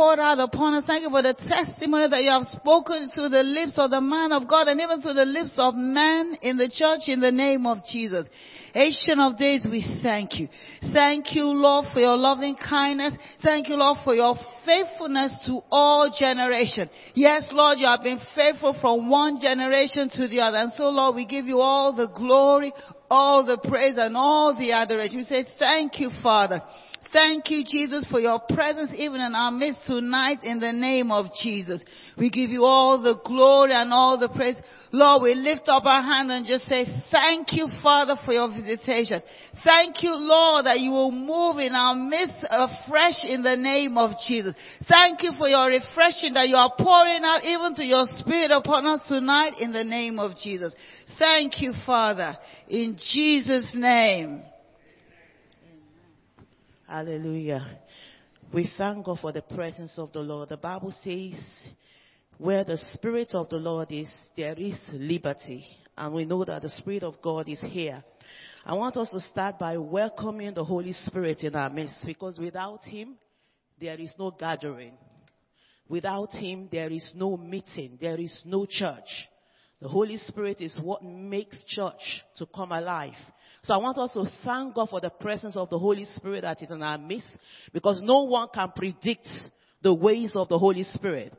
Poured out upon us. Thank you for the testimony that you have spoken to the lips of the man of God and even to the lips of men in the church in the name of Jesus. Ancient of days, we thank you. Thank you, Lord, for your loving kindness. Thank you, Lord, for your faithfulness to all generation. Yes, Lord, you have been faithful from one generation to the other. And so, Lord, we give you all the glory, all the praise, and all the adoration. We say, thank you, Father. Thank you, Jesus, for your presence even in our midst tonight in the name of Jesus. We give you all the glory and all the praise. Lord, we lift up our hand and just say, thank you, Father, for your visitation. Thank you, Lord, that you will move in our midst afresh in the name of Jesus. Thank you for your refreshing that you are pouring out even to your spirit upon us tonight in the name of Jesus. Thank you, Father, in Jesus' name. Hallelujah. We thank God for the presence of the Lord. The Bible says, where the Spirit of the Lord is, there is liberty. And we know that the Spirit of God is here. I want us to start by welcoming the Holy Spirit in our midst because without Him, there is no gathering. Without Him, there is no meeting. There is no church. The Holy Spirit is what makes church to come alive. So I want us to thank God for the presence of the Holy Spirit that is in our midst because no one can predict the ways of the Holy Spirit.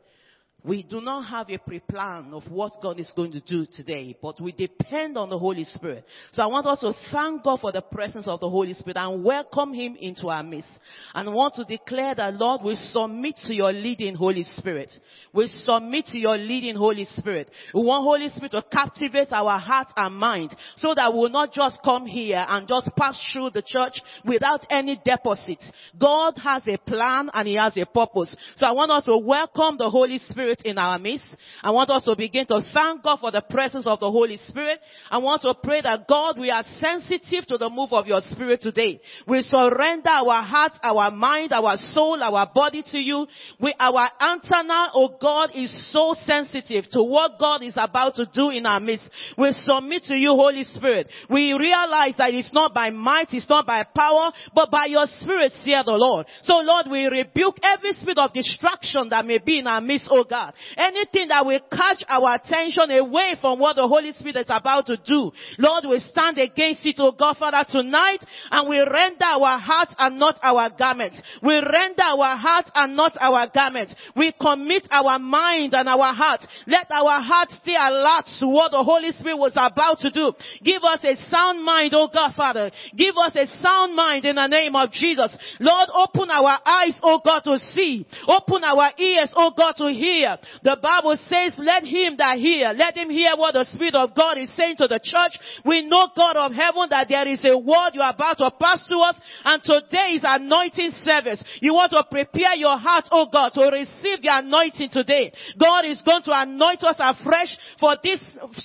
We do not have a pre-plan of what God is going to do today, but we depend on the Holy Spirit. So I want us to thank God for the presence of the Holy Spirit and welcome Him into our midst. And want to declare that Lord, we submit to your leading Holy Spirit. We submit to your leading Holy Spirit. We want Holy Spirit to captivate our heart and mind so that we'll not just come here and just pass through the church without any deposits. God has a plan and He has a purpose. So I want us to welcome the Holy Spirit Spirit in our midst. I want us to begin to thank God for the presence of the Holy Spirit. I want to pray that God, we are sensitive to the move of your Spirit today. We surrender our heart, our mind, our soul, our body to you. We, our antenna, oh God, is so sensitive to what God is about to do in our midst. We submit to you, Holy Spirit. We realize that it's not by might, it's not by power, but by your Spirit, saith the Lord. So Lord, we rebuke every spirit of distraction that may be in our midst, oh God. Anything that will catch our attention away from what the Holy Spirit is about to do. Lord, we stand against it, oh God, Father, tonight, and we render our hearts and not our garments. We render our hearts and not our garments. We commit our mind and our heart. Let our heart stay alert to what the Holy Spirit was about to do. Give us a sound mind, oh God, Father. Give us a sound mind in the name of Jesus. Lord, open our eyes, oh God, to see. Open our ears, oh God, to hear. The Bible says, let him that hear, let him hear what the Spirit of God is saying to the church. We know, God of heaven, that there is a word you are about to pass to us, and today is anointing service. You want to prepare your heart, oh God, to receive the anointing today. God is going to anoint us afresh for this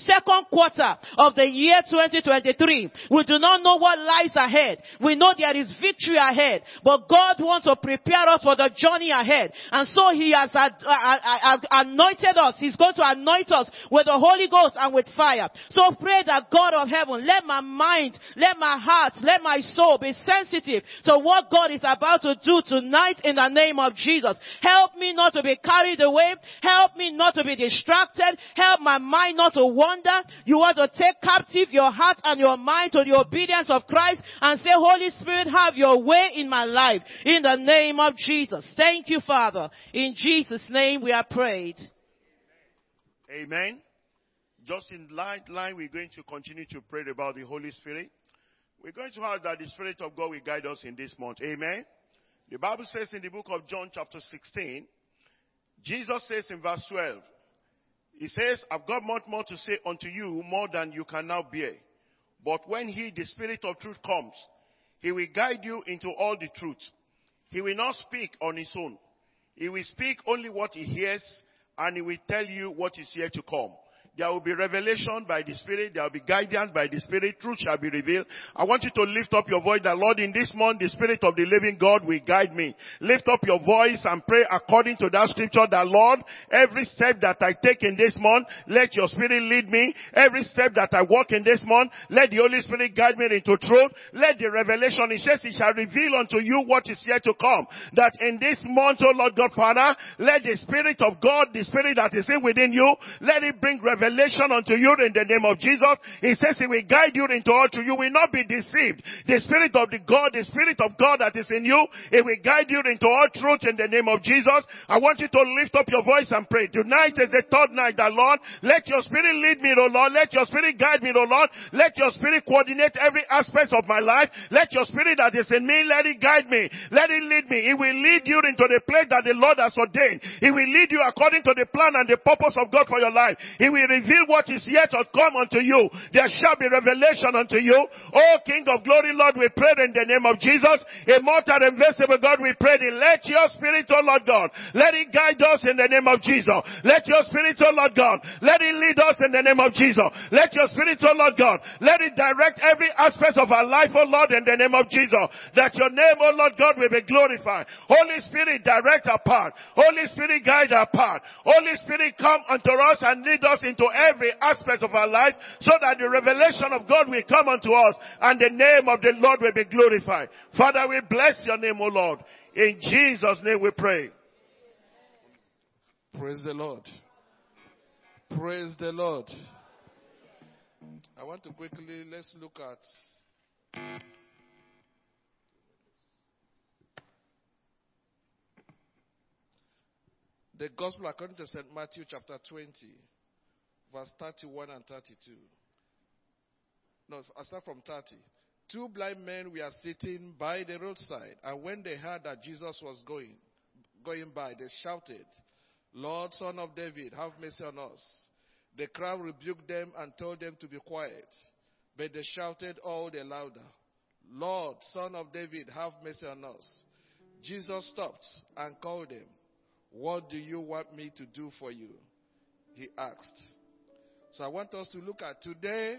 second quarter of the year 2023. We do not know what lies ahead. We know there is victory ahead, but God wants to prepare us for the journey ahead. And so He has, uh, uh, anointed us. He's going to anoint us with the Holy Ghost and with fire. So pray that God of heaven, let my mind, let my heart, let my soul be sensitive to what God is about to do tonight in the name of Jesus. Help me not to be carried away. Help me not to be distracted. Help my mind not to wander. You want to take captive your heart and your mind to the obedience of Christ and say, Holy Spirit, have your way in my life in the name of Jesus. Thank you, Father. In Jesus' name we are praying prayed. Amen. Just in light line, we're going to continue to pray about the Holy Spirit. We're going to ask that the Spirit of God will guide us in this month. Amen. The Bible says in the book of John, chapter 16, Jesus says in verse 12, He says, I've got much more to say unto you, more than you can now bear. But when He, the Spirit of truth, comes, He will guide you into all the truth. He will not speak on His own He will speak only what he hears and he will tell you what is yet to come. There will be revelation by the Spirit. There will be guidance by the Spirit. Truth shall be revealed. I want you to lift up your voice that Lord in this month the Spirit of the living God will guide me. Lift up your voice and pray according to that scripture that Lord, every step that I take in this month, let your Spirit lead me. Every step that I walk in this month, let the Holy Spirit guide me into truth. Let the revelation, it says, He shall reveal unto you what is yet to come. That in this month, O Lord God Father, let the Spirit of God, the Spirit that is in within you, let it bring revelation revelation unto you in the name of Jesus. He says he will guide you into all truth. You will not be deceived. The Spirit of the God, the Spirit of God that is in you, it will guide you into all truth in the name of Jesus. I want you to lift up your voice and pray. Tonight is the third night that Lord, let your Spirit lead me, O Lord. Let your Spirit guide me, O Lord. Let your Spirit coordinate every aspect of my life. Let your Spirit that is in me, let it guide me. Let it lead me. It will lead you into the place that the Lord has ordained. It will lead you according to the plan and the purpose of God for your life. It will reveal what is yet to come unto you. There shall be revelation unto you. O King of glory, Lord, we pray in the name of Jesus. Immortal and invisible God, we pray in. Let your spirit, O Lord God, let it guide us in the name of Jesus. Let your spirit, O Lord God, let it lead us in the name of Jesus. Let your spirit, O Lord God, let it direct every aspect of our life, O Lord, in the name of Jesus. That your name, O Lord God, will be glorified. Holy Spirit, direct our path. Holy Spirit, guide our path. Holy Spirit, come unto us and lead us into every every aspect of our life so that the revelation of God will come unto us and the name of the Lord will be glorified. Father, we bless your name, O Lord. In Jesus' name we pray. Praise the Lord. Praise the Lord. I want to quickly, let's look at the Gospel according to St. Matthew chapter 20 verse 31 and 32. No, I start from 30. Two blind men were sitting by the roadside, and when they heard that Jesus was going, going by, they shouted, Lord, son of David, have mercy on us. The crowd rebuked them and told them to be quiet, but they shouted all the louder, Lord, son of David, have mercy on us. Jesus stopped and called them. What do you want me to do for you? He asked. So I want us to look at today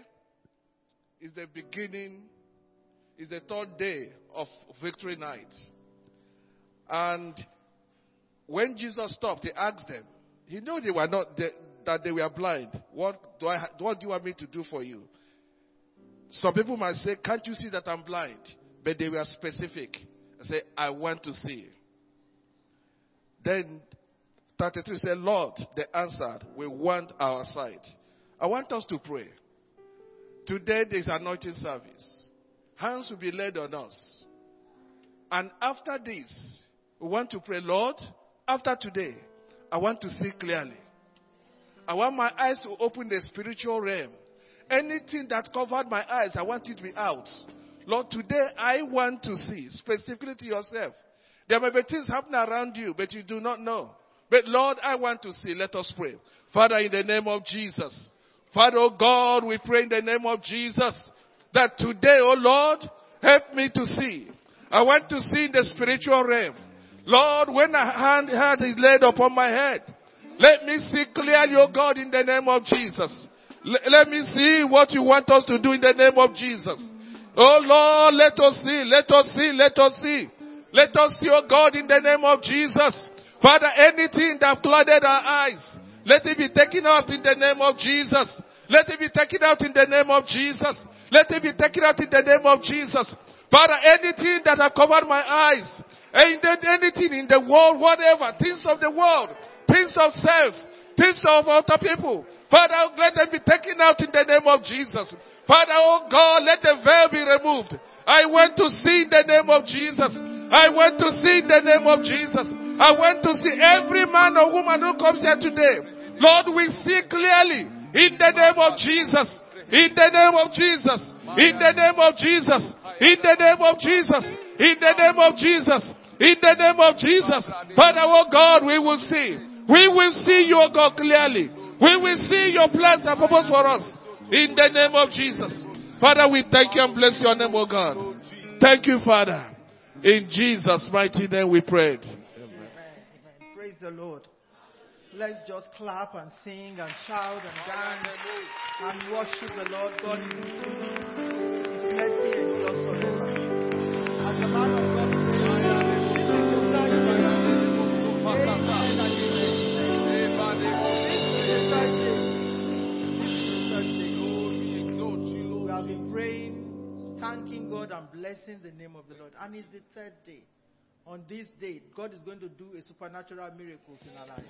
is the beginning, is the third day of victory night. And when Jesus stopped, he asked them, he knew they were not, that they were blind. What do I, what do you want me to do for you? Some people might say, can't you see that I'm blind? But they were specific. I say, I want to see. Then 32 said, Lord, they answered, we want our sight. I want us to pray. Today there's anointing service. Hands will be laid on us. And after this, we want to pray, Lord, after today, I want to see clearly. I want my eyes to open the spiritual realm. Anything that covered my eyes, I want it to be out. Lord, today I want to see, specifically to yourself. There may be things happening around you, but you do not know. But Lord, I want to see. Let us pray. Father, in the name of Jesus, Father, oh God, we pray in the name of Jesus that today, oh Lord, help me to see. I want to see in the spiritual realm. Lord, when a hand, hand is laid upon my head, let me see clearly, oh God, in the name of Jesus. L- let me see what you want us to do in the name of Jesus. Oh Lord, let us see, let us see, let us see. Let us see, oh God, in the name of Jesus. Father, anything that clouded our eyes, let it be taken out in the name of Jesus. Let it be taken out in the name of Jesus. Let it be taken out in the name of Jesus. Father, anything that have covered my eyes, and anything in the world, whatever, things of the world, things of self, things of other people, Father, let them be taken out in the name of Jesus. Father, oh God, let the veil be removed. I want to see in the name of Jesus. I want to see the name of Jesus. I want to see every man or woman who comes here today. Lord, we see clearly in the name of Jesus. In the name of Jesus. In the name of Jesus. In the name of Jesus. In the name of Jesus. In the name of Jesus. Father, oh God, we will see. We will see your God clearly. We will see your plans and purpose for us. In the name of Jesus. Father, we thank you and bless your name, oh God. Thank you, Father. In Jesus' mighty name we prayed. Praise the Lord. Let's just clap and sing and shout and dance and worship the Lord. God thanking God and blessing the name of the Lord. And it's the third day. On this day, God is going to do a supernatural miracles in our life.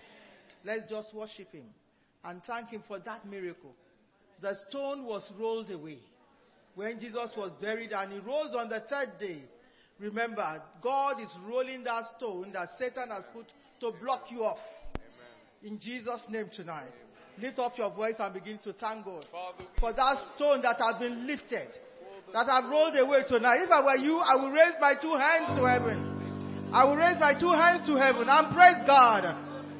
Let's just worship Him and thank Him for that miracle. The stone was rolled away when Jesus was buried and He rose on the third day. Remember, God is rolling that stone that Satan has put to block you off. In Jesus' name tonight. Lift up your voice and begin to thank God for that stone that has been lifted, that have rolled away tonight. If I were you, I would raise my two hands to heaven. I will raise my two hands to heaven and praise God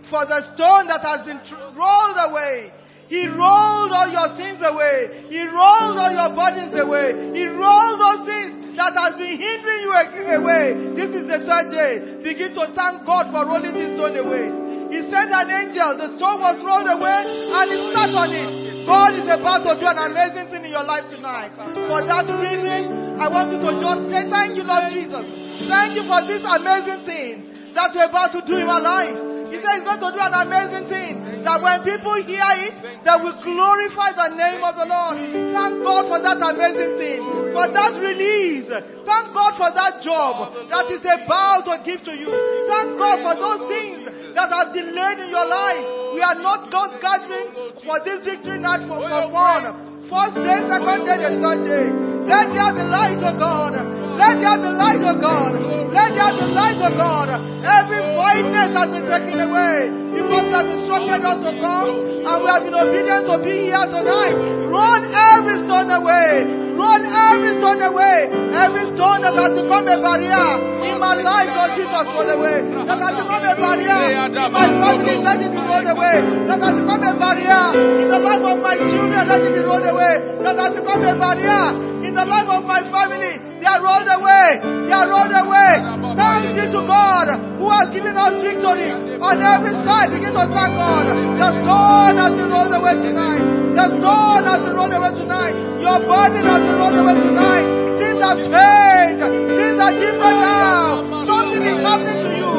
for the stone that has been tr- rolled away. He rolled all your sins away. He rolled all your burdens away. He rolled those things that has been hindering you away. This is the third day. Begin to thank God for rolling this stone away. He sent an angel. The stone was rolled away and he sat on it. God is about to do an amazing thing in your life tonight. For that reason, I want you to just say thank you, Lord Jesus. Thank you for this amazing thing that you're about to do in my life. He said he's going to do an amazing thing. That when people hear it, they will glorify the name of the Lord. Thank God for that amazing thing. For that release. Thank God for that job that is about to give to you. Thank God for those things that are delayed in your life. We are not just gathering for this victory night for, for fun. First day, second day, and third day. Let there be light, O God. Let there be light, O God. Let there be light, O God. Every voidness has been taken away. You have instructed us to come and we have been obedient to be here tonight. Run every stone away. Run every stone away. Every stone that has become a barrier in my life, Lord Jesus, roll away. That has become a barrier in my family, let it be rolled away. That has become a barrier in the life of my children, let it be rolled away. That has become a barrier in the life of my family. They are rolled away. They are rolled away. Thanks be to God who has given us victory on every side. Begin to thank God. The stone has been rolled away tonight. The stone has been rolled away tonight. Your burden has been rolled away tonight. Things have changed. Things are different now. Something is happening to you.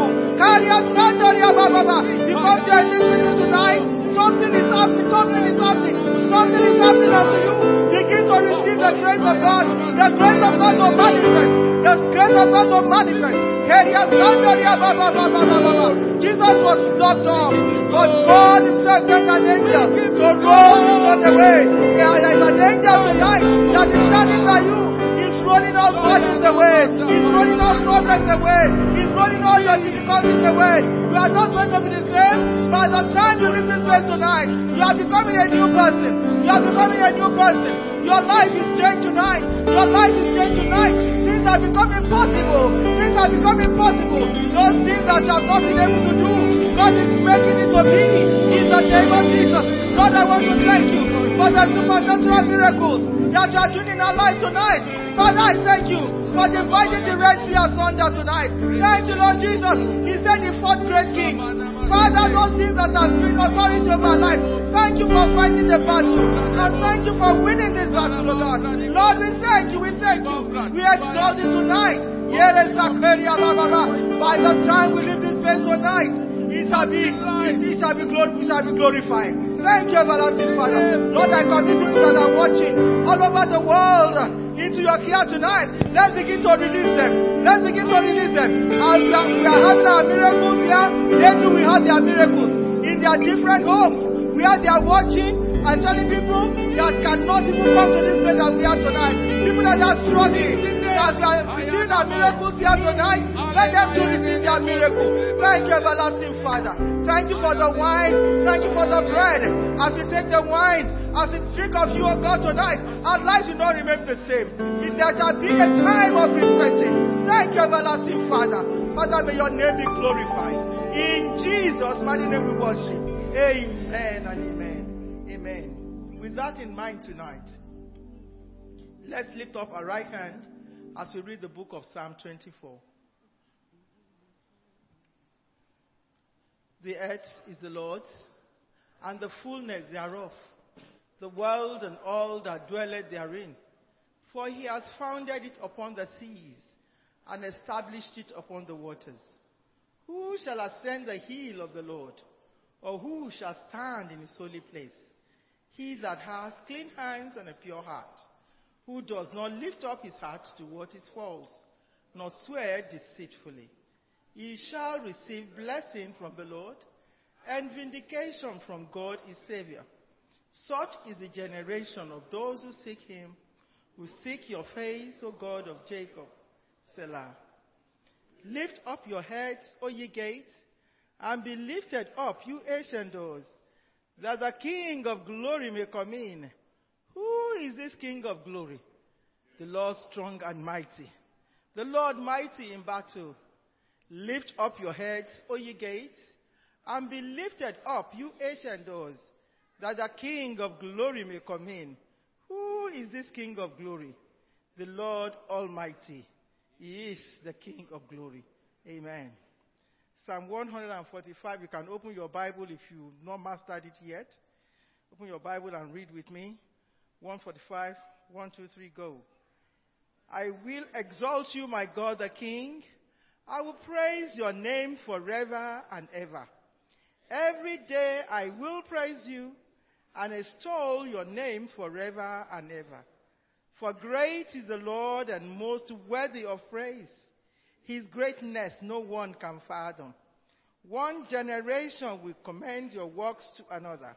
Because you are in this meeting tonight, something is happening. Something is happening. Something is happening unto you. Begin to receive the grace of God. The grace of God to manifest. The grace of God to manifest. Jesus was locked up, but God Himself sent an angel to roll this on the way. There is an angel tonight that is standing by you. Rolling all burdens away. He's rolling all problems away. He's rolling all your difficulties away. You are not going to be the same. By the time you leave this place tonight, you are becoming a new person. You are becoming a new person. Your life is changed tonight. Your life is changed tonight. Things are becoming possible. Things are becoming possible. Those things that you have not been able to do, God is making it to be. In the name of Jesus. Lord, I want to thank you for the supernatural miracles that you are doing in our life tonight. Father, I thank you for dividing the Red Sea asunder tonight. Thank you, Lord Jesus. He said he fought great kings. Father, those things that have been authority over our life, thank you for fighting the battle. And thank you for winning this battle, Lord. Lord, we thank you, we thank you. We exalt you tonight. By the time we leave this place tonight, it shall be, it, shall be, glor- it shall be glorified. Thank you, everlasting Father. Lord, I commit people that are watching all over the world into your care tonight. Let's begin to release them. Let's begin to release them. As we are, we are having our miracles here, they too will have their miracles in their different homes where they are watching and telling people that cannot even come to this place as we are tonight. People that are struggling, that are receiving our miracles here tonight, let them to receive their miracle. Thank you, everlasting Father. Thank you for the wine. Thank you for the bread. As we take the wine, as we drink of you, O God, tonight, our lives will not remain the same. If there shall be a time of refreshing. Thank you, everlasting Father. Father, may your name be glorified. In Jesus' mighty name we worship. Amen and amen. Amen. With that in mind tonight, let's lift up our right hand as we read the book of Psalm 24. The earth is the Lord's, and the fullness thereof, the world and all that dwelleth therein. For he has founded it upon the seas, and established it upon the waters. Who shall ascend the hill of the Lord? Or who shall stand in his holy place? He that has clean hands and a pure heart, who does not lift up his heart to what is false, nor swear deceitfully. He shall receive blessing from the Lord and vindication from God his Savior. Such is the generation of those who seek him, who seek your face, O God of Jacob. Selah. Lift up your heads, O ye gates, and be lifted up, you ancient doors, that the King of glory may come in. Who is this King of glory? The Lord strong and mighty, the Lord mighty in battle. Lift up your heads, O ye gates, and be lifted up, you ancient doors, that the King of glory may come in. Who is this King of glory? The Lord Almighty. He is the King of glory. Amen. Psalm 145, you can open your Bible if you've not mastered it yet. Open your Bible and read with me. 145, 1, 2, 3, go. I will exalt you, my God the King. I will praise your name forever and ever. Every day I will praise you and extol your name forever and ever. For great is the Lord and most worthy of praise. His greatness no one can fathom. One generation will commend your works to another.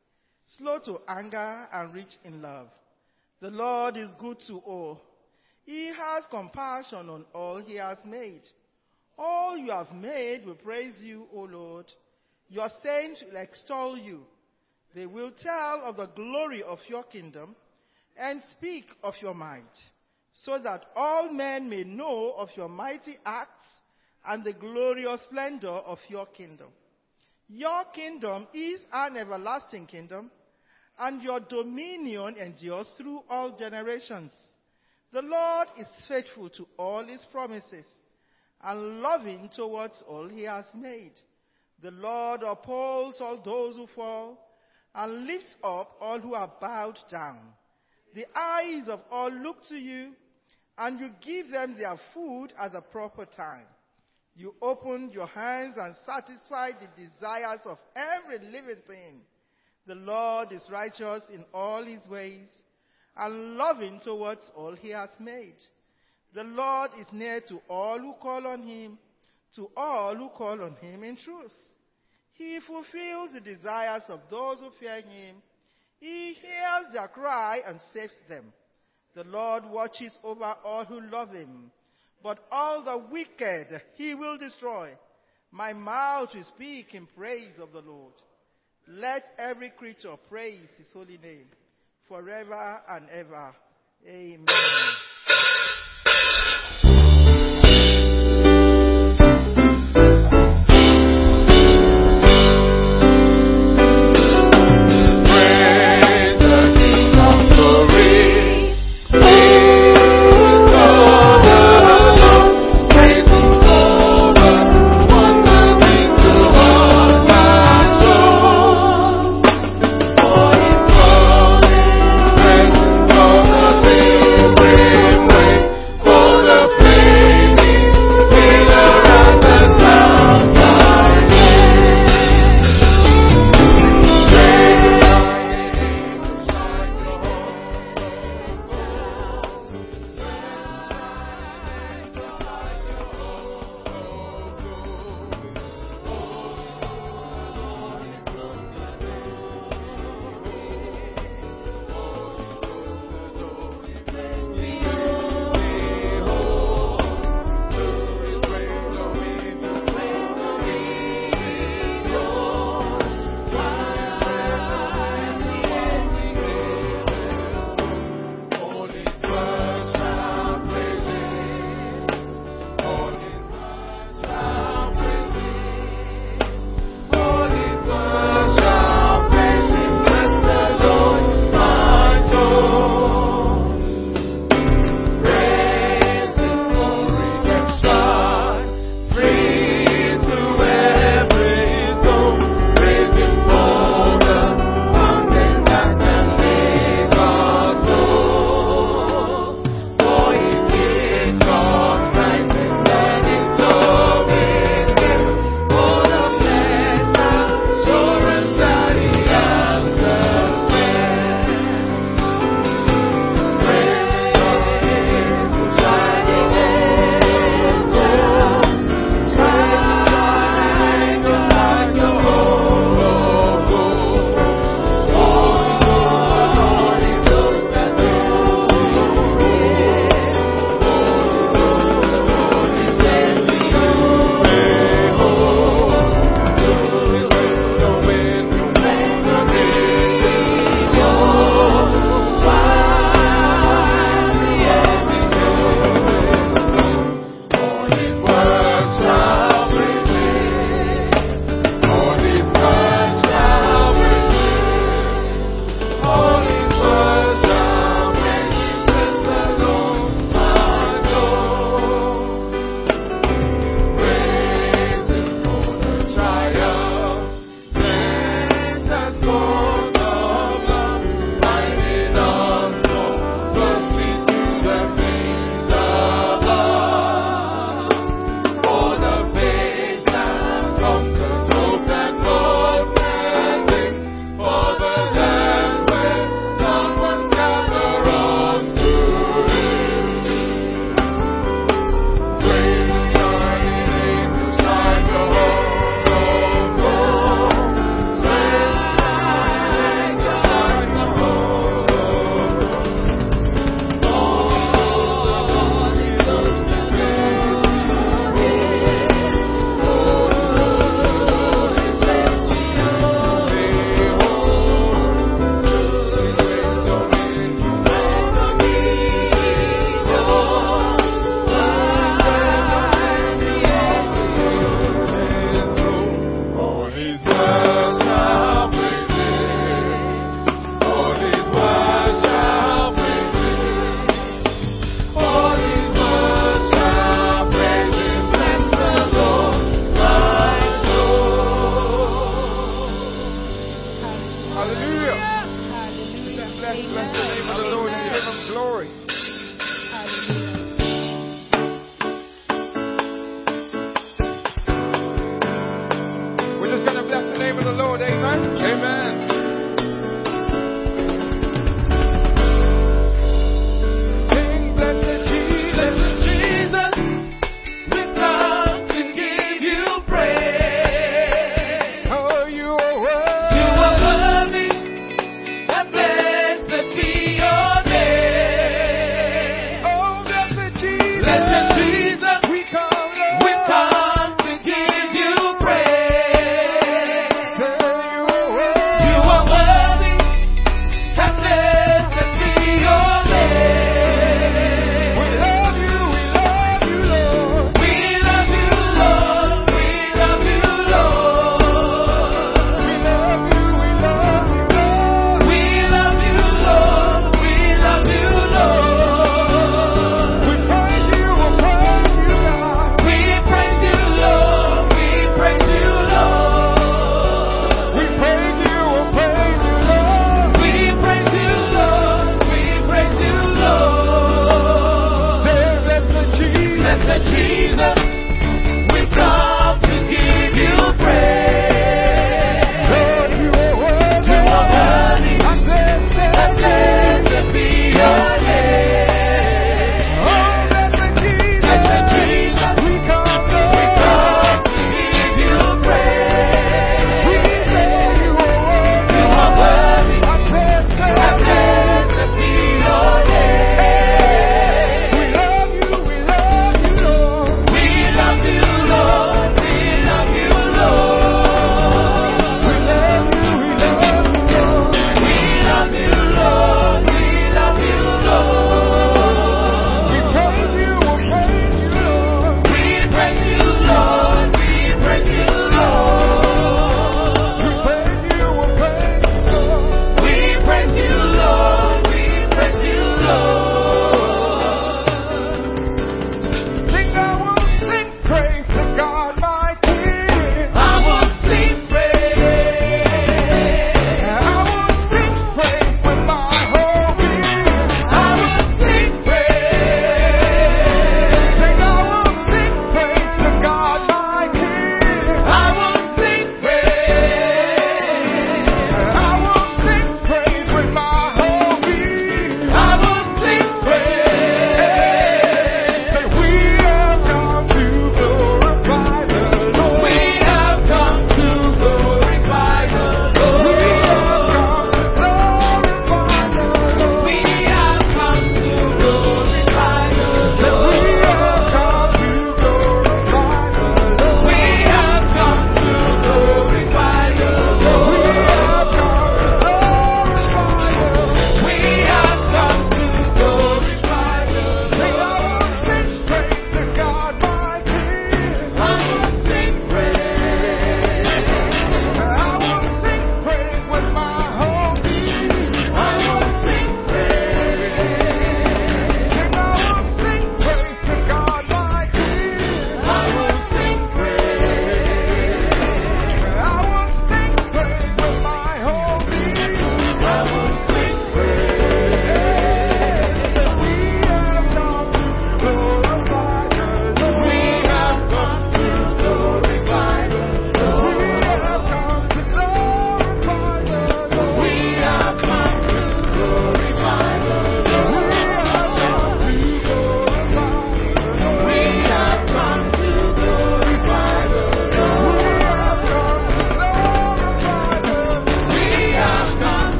slow to anger and rich in love. The Lord is good to all. He has compassion on all he has made. All you have made will praise you, O Lord. Your saints will extol you. They will tell of the glory of your kingdom and speak of your might, so that all men may know of your mighty acts and the glorious splendor of your kingdom. Your kingdom is an everlasting kingdom, and your dominion endures through all generations. The Lord is faithful to all his promises and loving towards all he has made. The Lord upholds all those who fall and lifts up all who are bowed down. The eyes of all look to you, and you give them their food at the proper time. You opened your hands and satisfied the desires of every living thing. The Lord is righteous in all his ways and loving towards all he has made. The Lord is near to all who call on him, to all who call on him in truth. He fulfills the desires of those who fear him. He hears their cry and saves them. The Lord watches over all who love him, but all the wicked he will destroy. My mouth will speak in praise of the Lord. Let every creature praise his holy name forever and ever. Amen.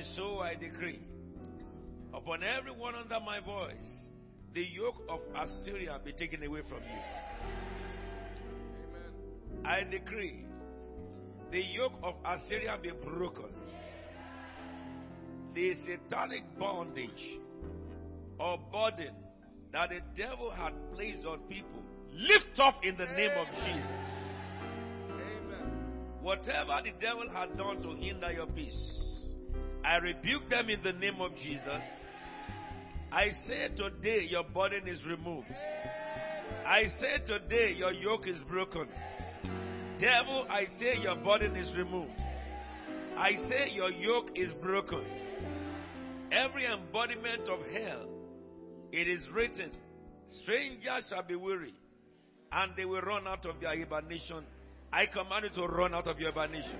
And so I decree upon everyone under my voice, the yoke of Assyria be taken away from you. Amen. I decree the yoke of Assyria be broken. The satanic bondage or burden that the devil had placed on people, lift off in the name of Jesus. Amen. Whatever the devil had done to hinder your peace, I rebuke them in the name of Jesus. I say today your burden is removed. I say today your yoke is broken. Devil, I say your burden is removed. I say your yoke is broken. Every embodiment of hell, it is written, strangers shall be weary, and they will run out of their hibernation. I command you to run out of your hibernation.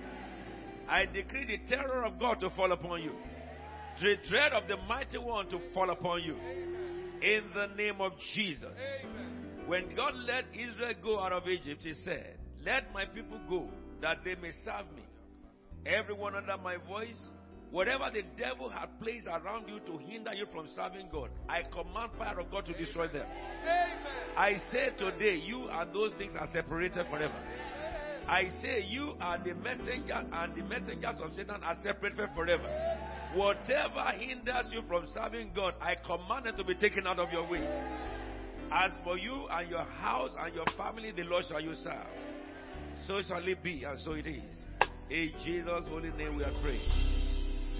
I decree the terror of God to fall upon you, the dread of the mighty one to fall upon you. In the name of Jesus. When God let Israel go out of Egypt, He said, Let my people go that they may serve me. Everyone under my voice, whatever the devil had placed around you to hinder you from serving God, I command fire of God to destroy them. I say today, you and those things are separated forever. I say you are the messenger and the messengers of Satan are separated forever. Whatever hinders you from serving God, I command it to be taken out of your way. As for you and your house and your family, the Lord shall you serve. So shall it be, and so it is. In Jesus' holy name we are praying.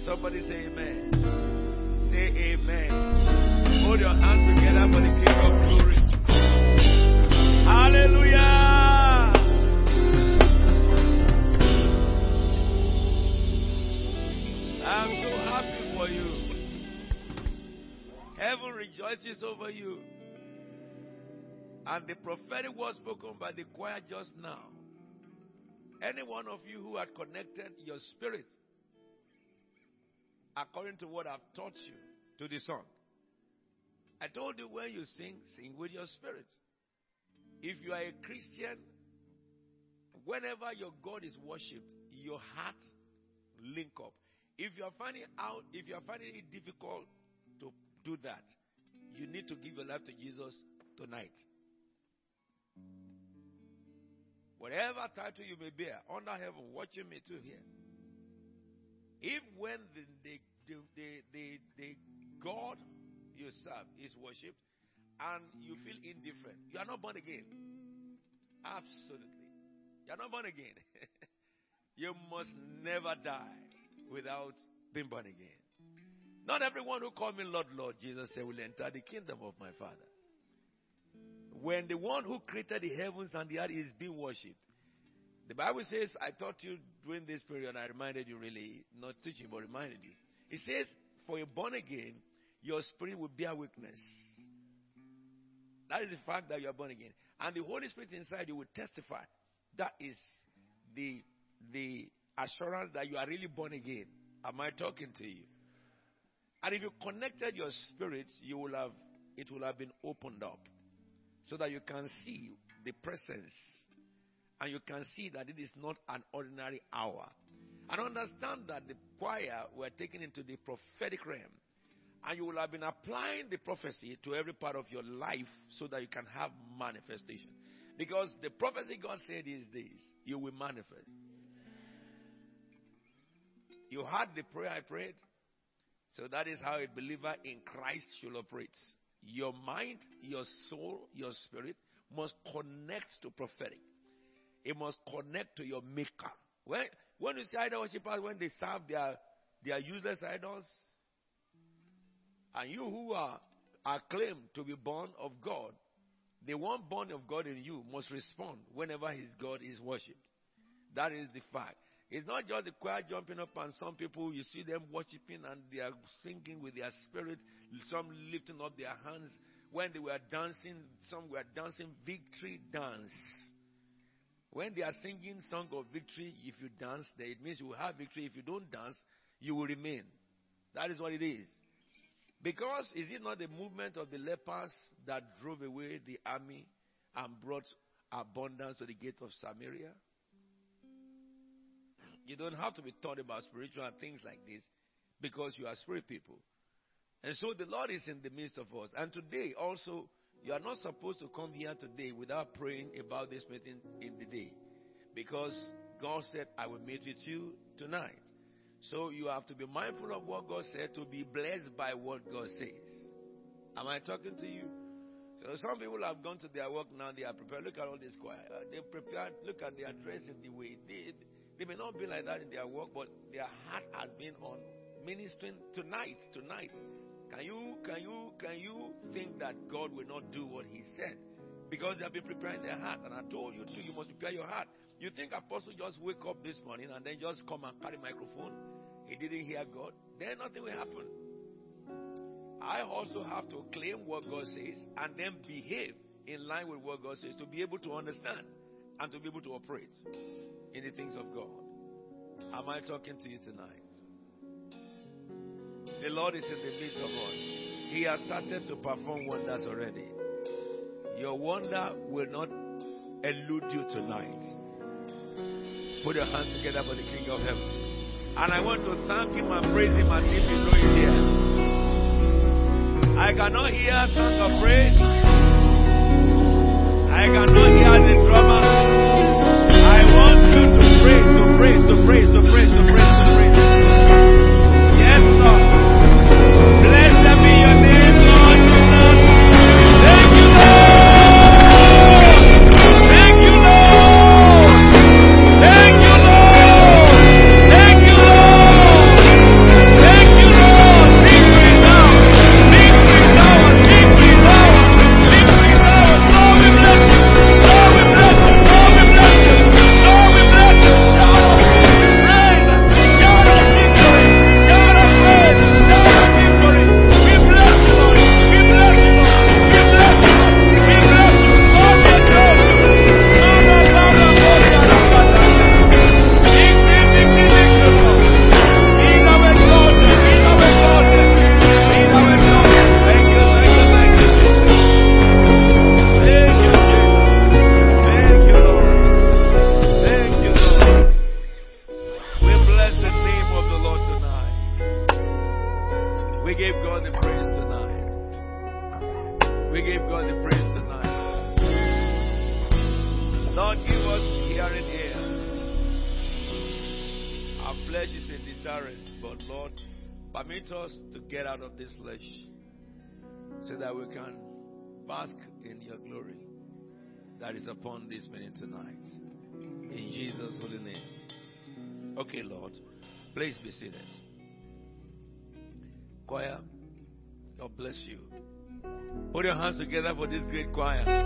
Somebody say amen. Say amen. Hold your hands together for the King of glory. Hallelujah. I'm so happy for you. Heaven rejoices over you. And the prophetic word spoken by the choir just now. Any one of you who had connected your spirit according to what I've taught you to the song. I told you when you sing, sing with your spirit. If you are a Christian, whenever your God is worshipped, your heart link up. If you are finding out, if you are finding it difficult to do that, you need to give your life to Jesus tonight. Whatever title you may bear under heaven, watching me too here. If when the, the, the, the, the, God you serve is worshipped and you feel indifferent, you are not born again. Absolutely. You are not born again. you must never die without being born again. Not everyone who call me Lord, Lord, Jesus said, will enter the kingdom of my Father. When the one who created the heavens and the earth is being worshipped, the Bible says, I taught you during this period, I reminded you really, not teaching, but reminded you. It says, for a born again, your spirit will bear witness. That is the fact that you are born again. And the Holy Spirit inside you will testify. That is the, the assurance that you are really born again. Am I talking to you? And if you connected your spirits, you will have, it will have been opened up so that you can see the presence and you can see that it is not an ordinary hour. And understand that the choir were taken into the prophetic realm. And you will have been applying the prophecy to every part of your life so that you can have manifestation. Because the prophecy God said is this you will manifest. You heard the prayer I prayed? So that is how a believer in Christ should operate. Your mind, your soul, your spirit must connect to prophetic. It must connect to your maker. When, when you see idol worshippers, when they serve their, their useless idols, and you who are, are claimed to be born of God, the one born of God in you must respond whenever his God is worshipped. That is the fact. It's not just the choir jumping up and some people you see them worshiping and they are singing with their spirit, some lifting up their hands. When they were dancing, some were dancing victory dance. When they are singing song of victory, if you dance, then it means you will have victory. If you don't dance, you will remain. That is what it is. Because is it not the movement of the lepers that drove away the army and brought abundance to the gate of Samaria? You don't have to be taught about spiritual things like this because you are spirit people. And so the Lord is in the midst of us. And today also, you are not supposed to come here today without praying about this meeting in the day. Because God said, I will meet with you tonight. So you have to be mindful of what God said to be blessed by what God says. Am I talking to you? So some people have gone to their work now, they are prepared. Look at all this choir. They prepared, look at their dress in the way. They, they may not be like that in their work, but their heart has been on ministering tonight, tonight. Can you can you can you think that God will not do what He said? Because they have been preparing their heart. And I told you too, you must prepare your heart. You think Apostle just wake up this morning and then just come and carry microphone? He didn't hear God. Then nothing will happen. I also have to claim what God says and then behave in line with what God says to be able to understand and to be able to operate in the things of God. Am I talking to you tonight? The Lord is in the midst of us. He has started to perform wonders already. Your wonder will not elude you tonight. Put your hands together for the King of Heaven. And I want to thank him and praise him as if you he's here. I cannot hear songs of praise. I cannot hear the drummer. Praise, to praise, to praise, to praise, together for this great choir.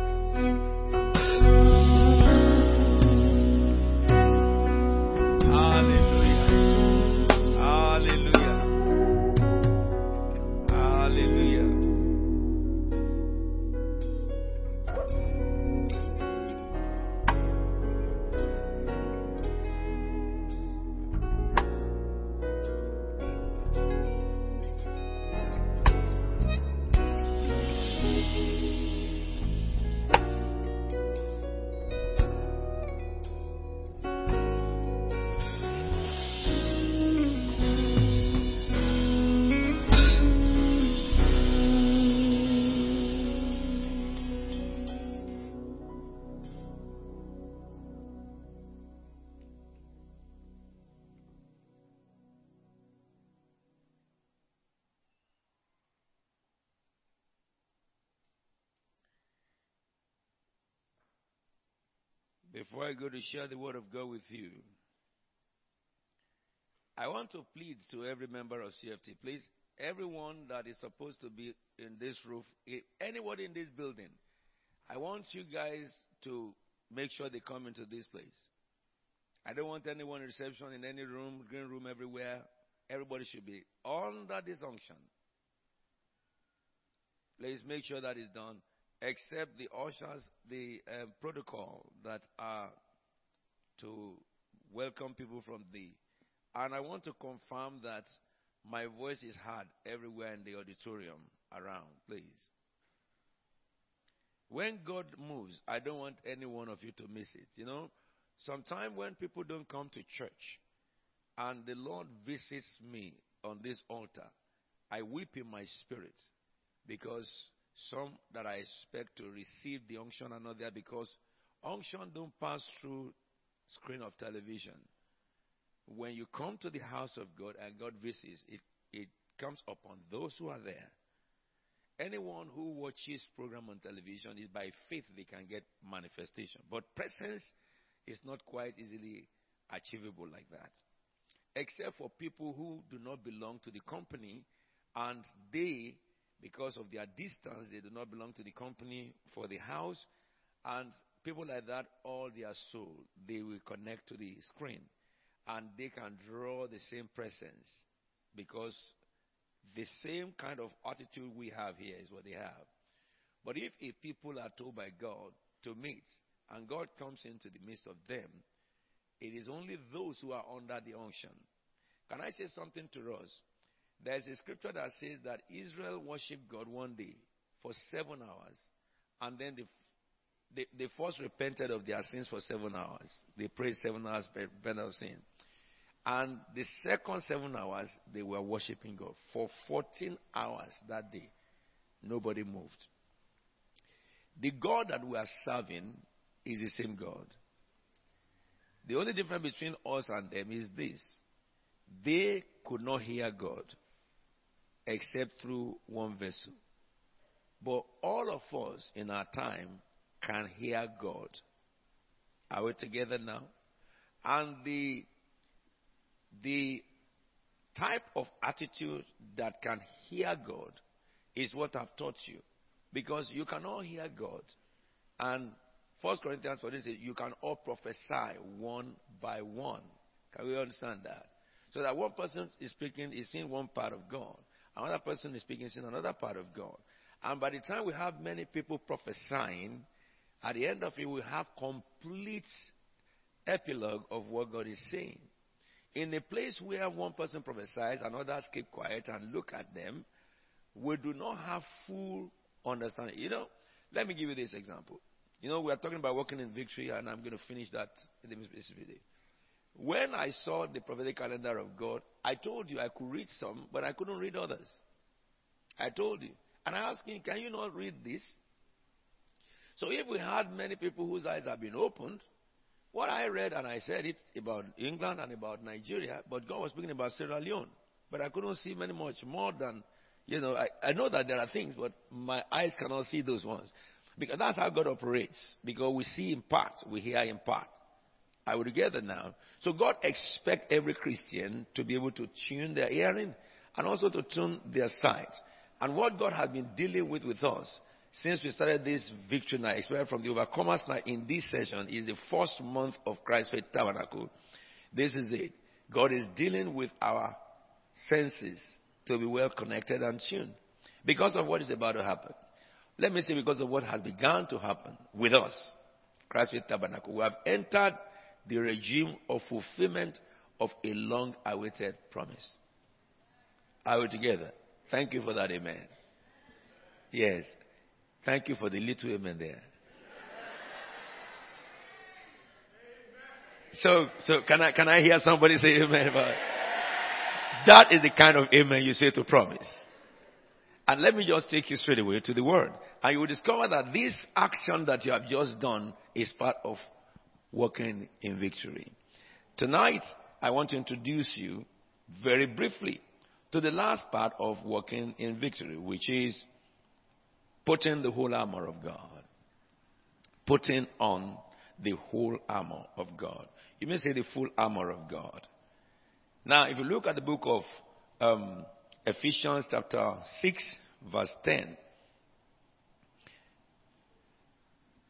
Before I go to share the word of God with you, I want to plead to every member of CFT, please, everyone that is supposed to be in this roof, eh, anybody in this building, I want you guys to make sure they come into this place. I don't want anyone in reception in any room, green room everywhere. Everybody should be under this unction. Please make sure that is done, except the ushers, the um, protocol that are to welcome people from the. And I want to confirm that my voice is heard everywhere in the auditorium around, please. When God moves, I don't want any one of you to miss it. You know, sometimes when people don't come to church and the Lord visits me on this altar, I weep in my spirit because some that I expect to receive the unction are not there because unction don't pass through screen of television. When you come to the house of God and God visits, it, it comes upon those who are there. Anyone who watches program on television is by faith they can get manifestation. But presence is not quite easily achievable like that. Except for people who do not belong to the company and they because of their distance, they do not belong to the company for the house. And people like that, all their soul, they will connect to the screen. And they can draw the same presence because the same kind of attitude we have here is what they have. But if, a people are told by God to meet and God comes into the midst of them, it is only those who are under the unction. Can I say something to us? There's a scripture that says that Israel worshiped God one day for seven hours, and then they, they, they first repented of their sins for seven hours. They prayed seven hours, repent of sin. And the second seven hours, they were worshiping God. For 14 hours that day, nobody moved. The God that we are serving is the same God. The only difference between us and them is this they could not hear God except through one vessel. But all of us in our time can hear God. Are we together now? And the the type of attitude that can hear God is what I've taught you. Because you cannot hear God. And First Corinthians for this you can all prophesy one by one. Can we understand that? So that one person is speaking is seeing one part of God. Another person is speaking in another part of God. And by the time we have many people prophesying, at the end of it, we have complete epilogue of what God is saying. In a place where one person prophesies and others keep quiet and look at them, we do not have full understanding. You know, let me give you this example. You know, we are talking about working in victory, and I'm going to finish that in this video. When I saw the prophetic calendar of God, I told you I could read some, but I couldn't read others. I told you. And I asked him, Can you not read this? So if we had many people whose eyes have been opened, what I read and I said it about England and about Nigeria, but God was speaking about Sierra Leone. But I couldn't see many much more than, you know, I, I know that there are things, but my eyes cannot see those ones. Because that's how God operates. Because we see in part, we hear in part. Are we together now? So God expects every Christian to be able to tune their hearing and also to tune their sight. And what God has been dealing with with us since we started this victory night, especially from the overcomers night in this session, is the first month of Christ's Faith Tabernacle. This is it. God is dealing with our senses to be well connected and tuned because of what is about to happen. Let me say because of what has begun to happen with us, Christ Faith Tabernacle. We have entered the regime of fulfillment of a long awaited promise. Are we together? Thank you for that, amen. Yes. Thank you for the little amen there. So, so can I, can I hear somebody say amen about it? That is the kind of amen you say to promise. And let me just take you straight away to the word. And you will discover that this action that you have just done is part of walking in victory. Tonight, I want to introduce you very briefly to the last part of walking in victory, which is putting the whole armor of God. Putting on the whole armor of God. You may say the full armor of God. Now, if you look at the book of um, Ephesians chapter 6, verse 10,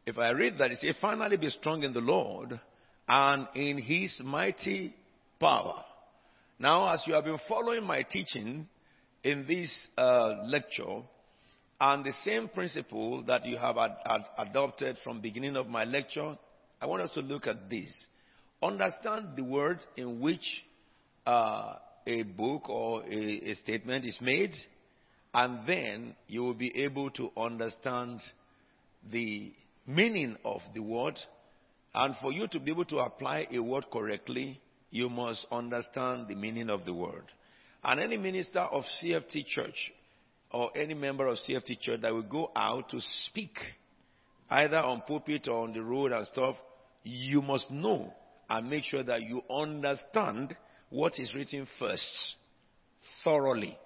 if I read that, it says, finally be strong in the Lord and in his mighty power. Now, as you have been following my teaching in this uh, lecture, and the same principle that you have ad- ad- adopted from beginning of my lecture, I want us to look at this. Understand the word in which uh, a book or a, a statement is made, and then you will be able to understand the meaning of the word. And for you to be able to apply a word correctly, you must understand the meaning of the word. And any minister of CFT church or any member of CFT church that will go out to speak, either on pulpit or on the road and stuff, you must know and make sure that you understand what is written first, thoroughly,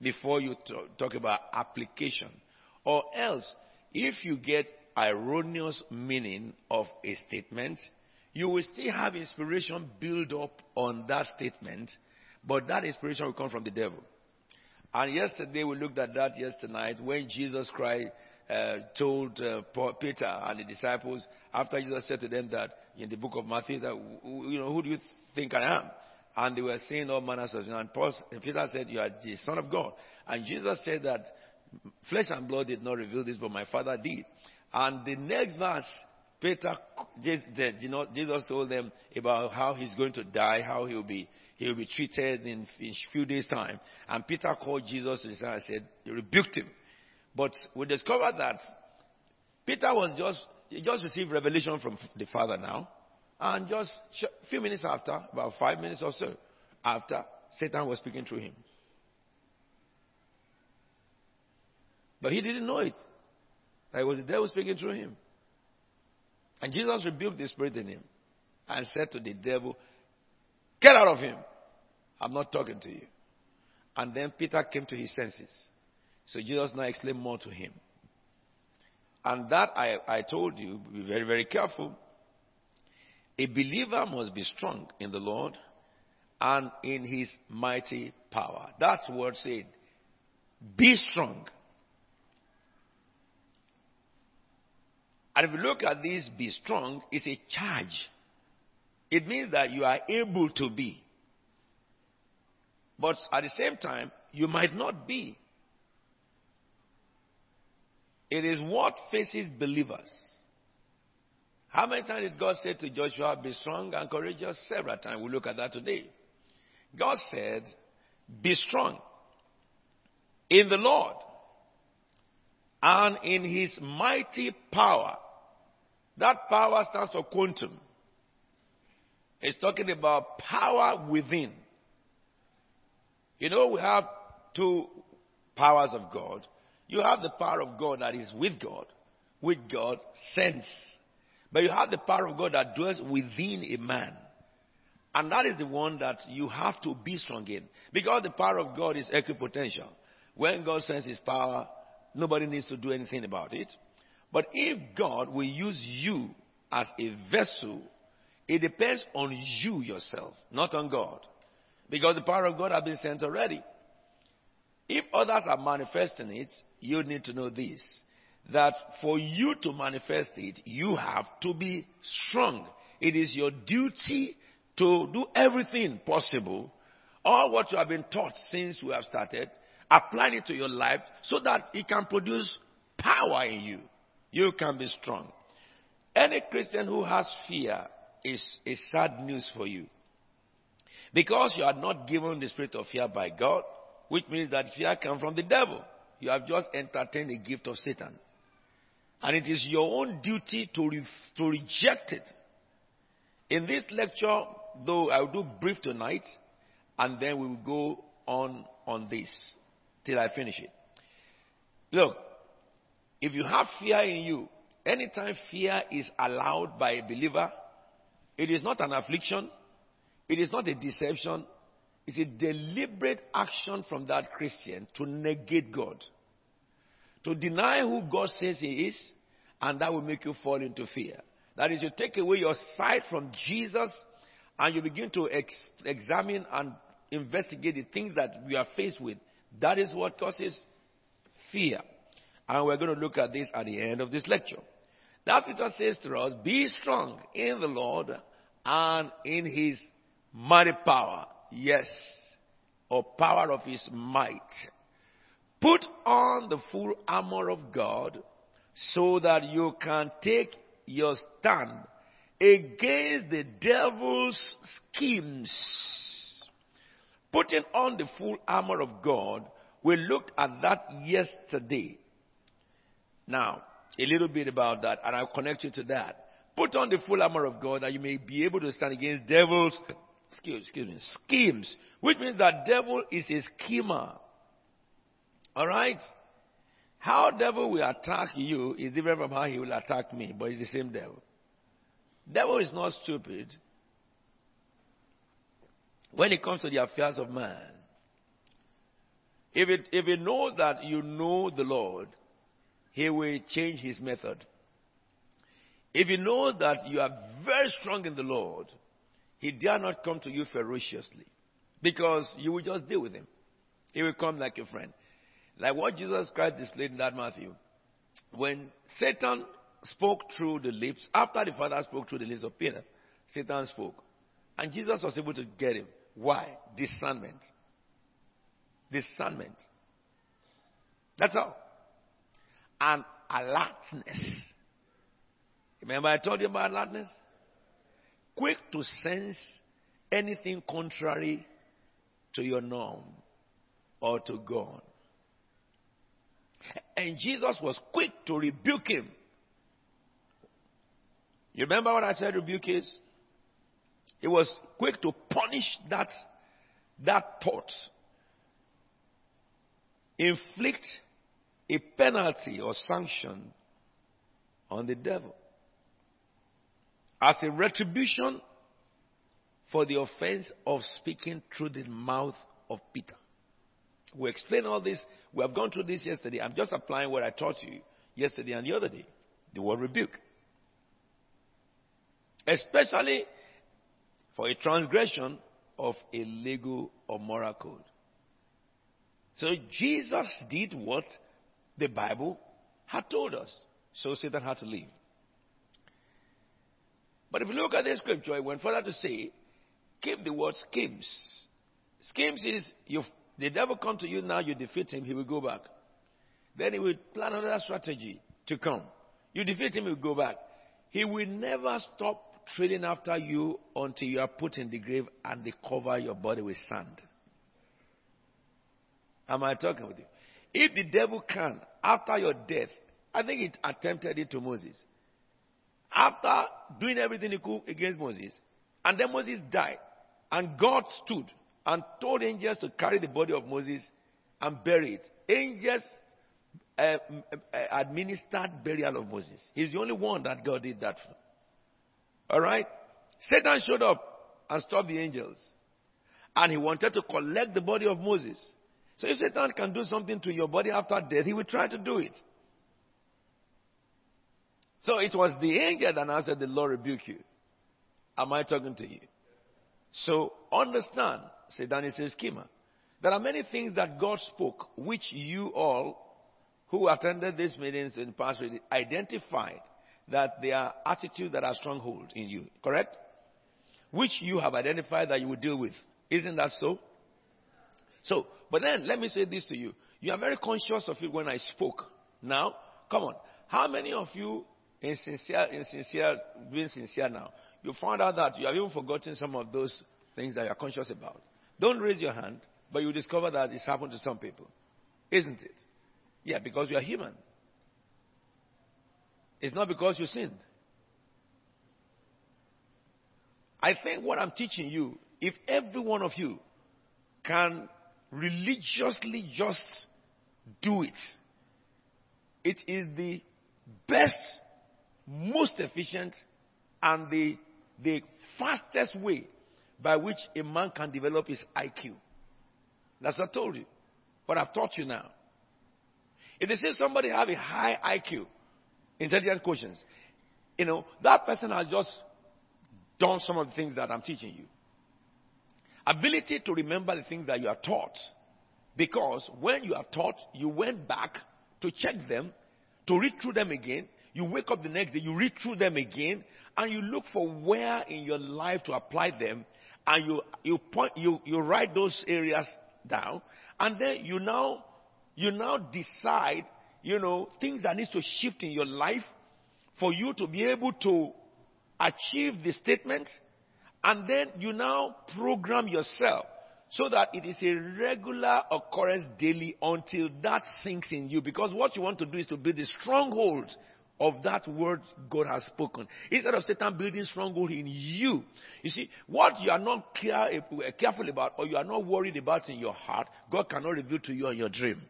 before you talk about application. Or else, if you get erroneous meaning of a statement, you will still have inspiration build up on that statement, but that inspiration will come from the devil. And yesterday we looked at that yesterday night when Jesus Christ uh, told uh, Peter and the disciples after Jesus said to them that in the book of Matthew that you know who do you think I am? And they were saying all manners of and Paul, Peter said you are the Son of God. And Jesus said that flesh and blood did not reveal this, but my Father did. And the next verse, Peter, you know, Jesus told them about how he's going to die, how he'll be, he'll be treated in, a few days' time. And Peter called Jesus to side and said, rebuked him. But we discovered that Peter was just, he just received revelation from the Father now. And just a few minutes after, about five minutes or so after, Satan was speaking through him. But he didn't know it. That was the devil speaking through him. And Jesus rebuked the spirit in him and said to the devil, Get out of him. I'm not talking to you. And then Peter came to his senses. So Jesus now explained more to him. And that I, I told you, be very, very careful. A believer must be strong in the Lord and in his mighty power. That's what said. Be strong. And if you look at this, be strong, it's a charge. It means that you are able to be. But at the same time, you might not be. It is what faces believers. How many times did God say to Joshua, Be strong and courageous? Several times. We look at that today. God said, Be strong in the Lord and in his mighty power. That power stands for quantum. It's talking about power within. You know, we have two powers of God. You have the power of God that is with God, with God, sense. But you have the power of God that dwells within a man. And that is the one that you have to be strong in. Because the power of God is equipotential. When God sends his power, nobody needs to do anything about it. But if God will use you as a vessel, it depends on you yourself, not on God. Because the power of God has been sent already. If others are manifesting it, you need to know this that for you to manifest it, you have to be strong. It is your duty to do everything possible, all what you have been taught since we have started, apply it to your life so that it can produce power in you. You can be strong. Any Christian who has fear is a sad news for you. Because you are not given the spirit of fear by God, which means that fear comes from the devil. You have just entertained a gift of Satan. And it is your own duty to, re- to reject it. In this lecture, though I will do brief tonight, and then we will go on on this till I finish it. Look, if you have fear in you, anytime fear is allowed by a believer, it is not an affliction, it is not a deception, it's a deliberate action from that Christian to negate God. To deny who God says He is, and that will make you fall into fear. That is, you take away your sight from Jesus and you begin to ex- examine and investigate the things that we are faced with. That is what causes fear. And we're going to look at this at the end of this lecture. That scripture says to us, be strong in the Lord and in his mighty power. Yes. Or power of his might. Put on the full armor of God so that you can take your stand against the devil's schemes. Putting on the full armor of God, we looked at that yesterday. Now, a little bit about that, and I'll connect you to that. Put on the full armor of God that you may be able to stand against devil's excuse, excuse me, schemes, which means that devil is a schemer. All right? How devil will attack you is different from how he will attack me, but it's the same devil. Devil is not stupid when it comes to the affairs of man. If it, if it knows that you know the Lord, he will change his method. If he knows that you are very strong in the Lord, he dare not come to you ferociously because you will just deal with him. He will come like a friend. Like what Jesus Christ displayed in that Matthew. When Satan spoke through the lips, after the Father spoke through the lips of Peter, Satan spoke. And Jesus was able to get him. Why? Discernment. Discernment. That's all. And alertness. Remember I told you about alertness? Quick to sense anything contrary to your norm or to God. And Jesus was quick to rebuke him. You remember what I said rebuke is? He was quick to punish that, that thought. Inflict a penalty or sanction on the devil as a retribution for the offense of speaking through the mouth of Peter. We explained all this. We have gone through this yesterday. I'm just applying what I taught you yesterday and the other day. The word rebuke. Especially for a transgression of a legal or moral code. So Jesus did what the Bible had told us. So Satan had to leave. But if you look at the scripture, it went further to say, keep the word schemes. Schemes is you the devil come to you now, you defeat him, he will go back. Then he will plan another strategy to come. You defeat him, he will go back. He will never stop trailing after you until you are put in the grave and they cover your body with sand. Am I talking with you? If the devil can, after your death, I think it attempted it to Moses. After doing everything he could against Moses, and then Moses died, and God stood and told angels to carry the body of Moses and bury it. Angels uh, uh, administered burial of Moses. He's the only one that God did that for. All right? Satan showed up and stopped the angels. And he wanted to collect the body of Moses. So if Satan can do something to your body after death, he will try to do it. So it was the angel that answered, The Lord rebuke you. Am I talking to you? So understand, Satan is a schemer. There are many things that God spoke, which you all who attended these meetings in past identified that they are attitudes that are stronghold in you. Correct? Which you have identified that you will deal with. Isn't that so? So, but then let me say this to you. You are very conscious of it when I spoke. Now, come on. How many of you in sincere, being sincere now, you found out that you have even forgotten some of those things that you are conscious about? Don't raise your hand, but you discover that it's happened to some people. Isn't it? Yeah, because you are human. It's not because you sinned. I think what I'm teaching you, if every one of you can religiously just do it, it is the best, most efficient, and the, the fastest way by which a man can develop his IQ. That's what I told you. But I've taught you now. If they say somebody have a high IQ, intelligent quotients, you know, that person has just done some of the things that I'm teaching you. Ability to remember the things that you are taught. Because when you are taught, you went back to check them, to read through them again. You wake up the next day, you read through them again, and you look for where in your life to apply them, and you, you point, you, you write those areas down, and then you now, you now decide, you know, things that needs to shift in your life for you to be able to achieve the statement, and then you now program yourself so that it is a regular occurrence daily until that sinks in you. Because what you want to do is to build a stronghold of that word God has spoken. Instead of Satan building stronghold in you. You see, what you are not care, eh, careful about or you are not worried about in your heart, God cannot reveal to you in your dream.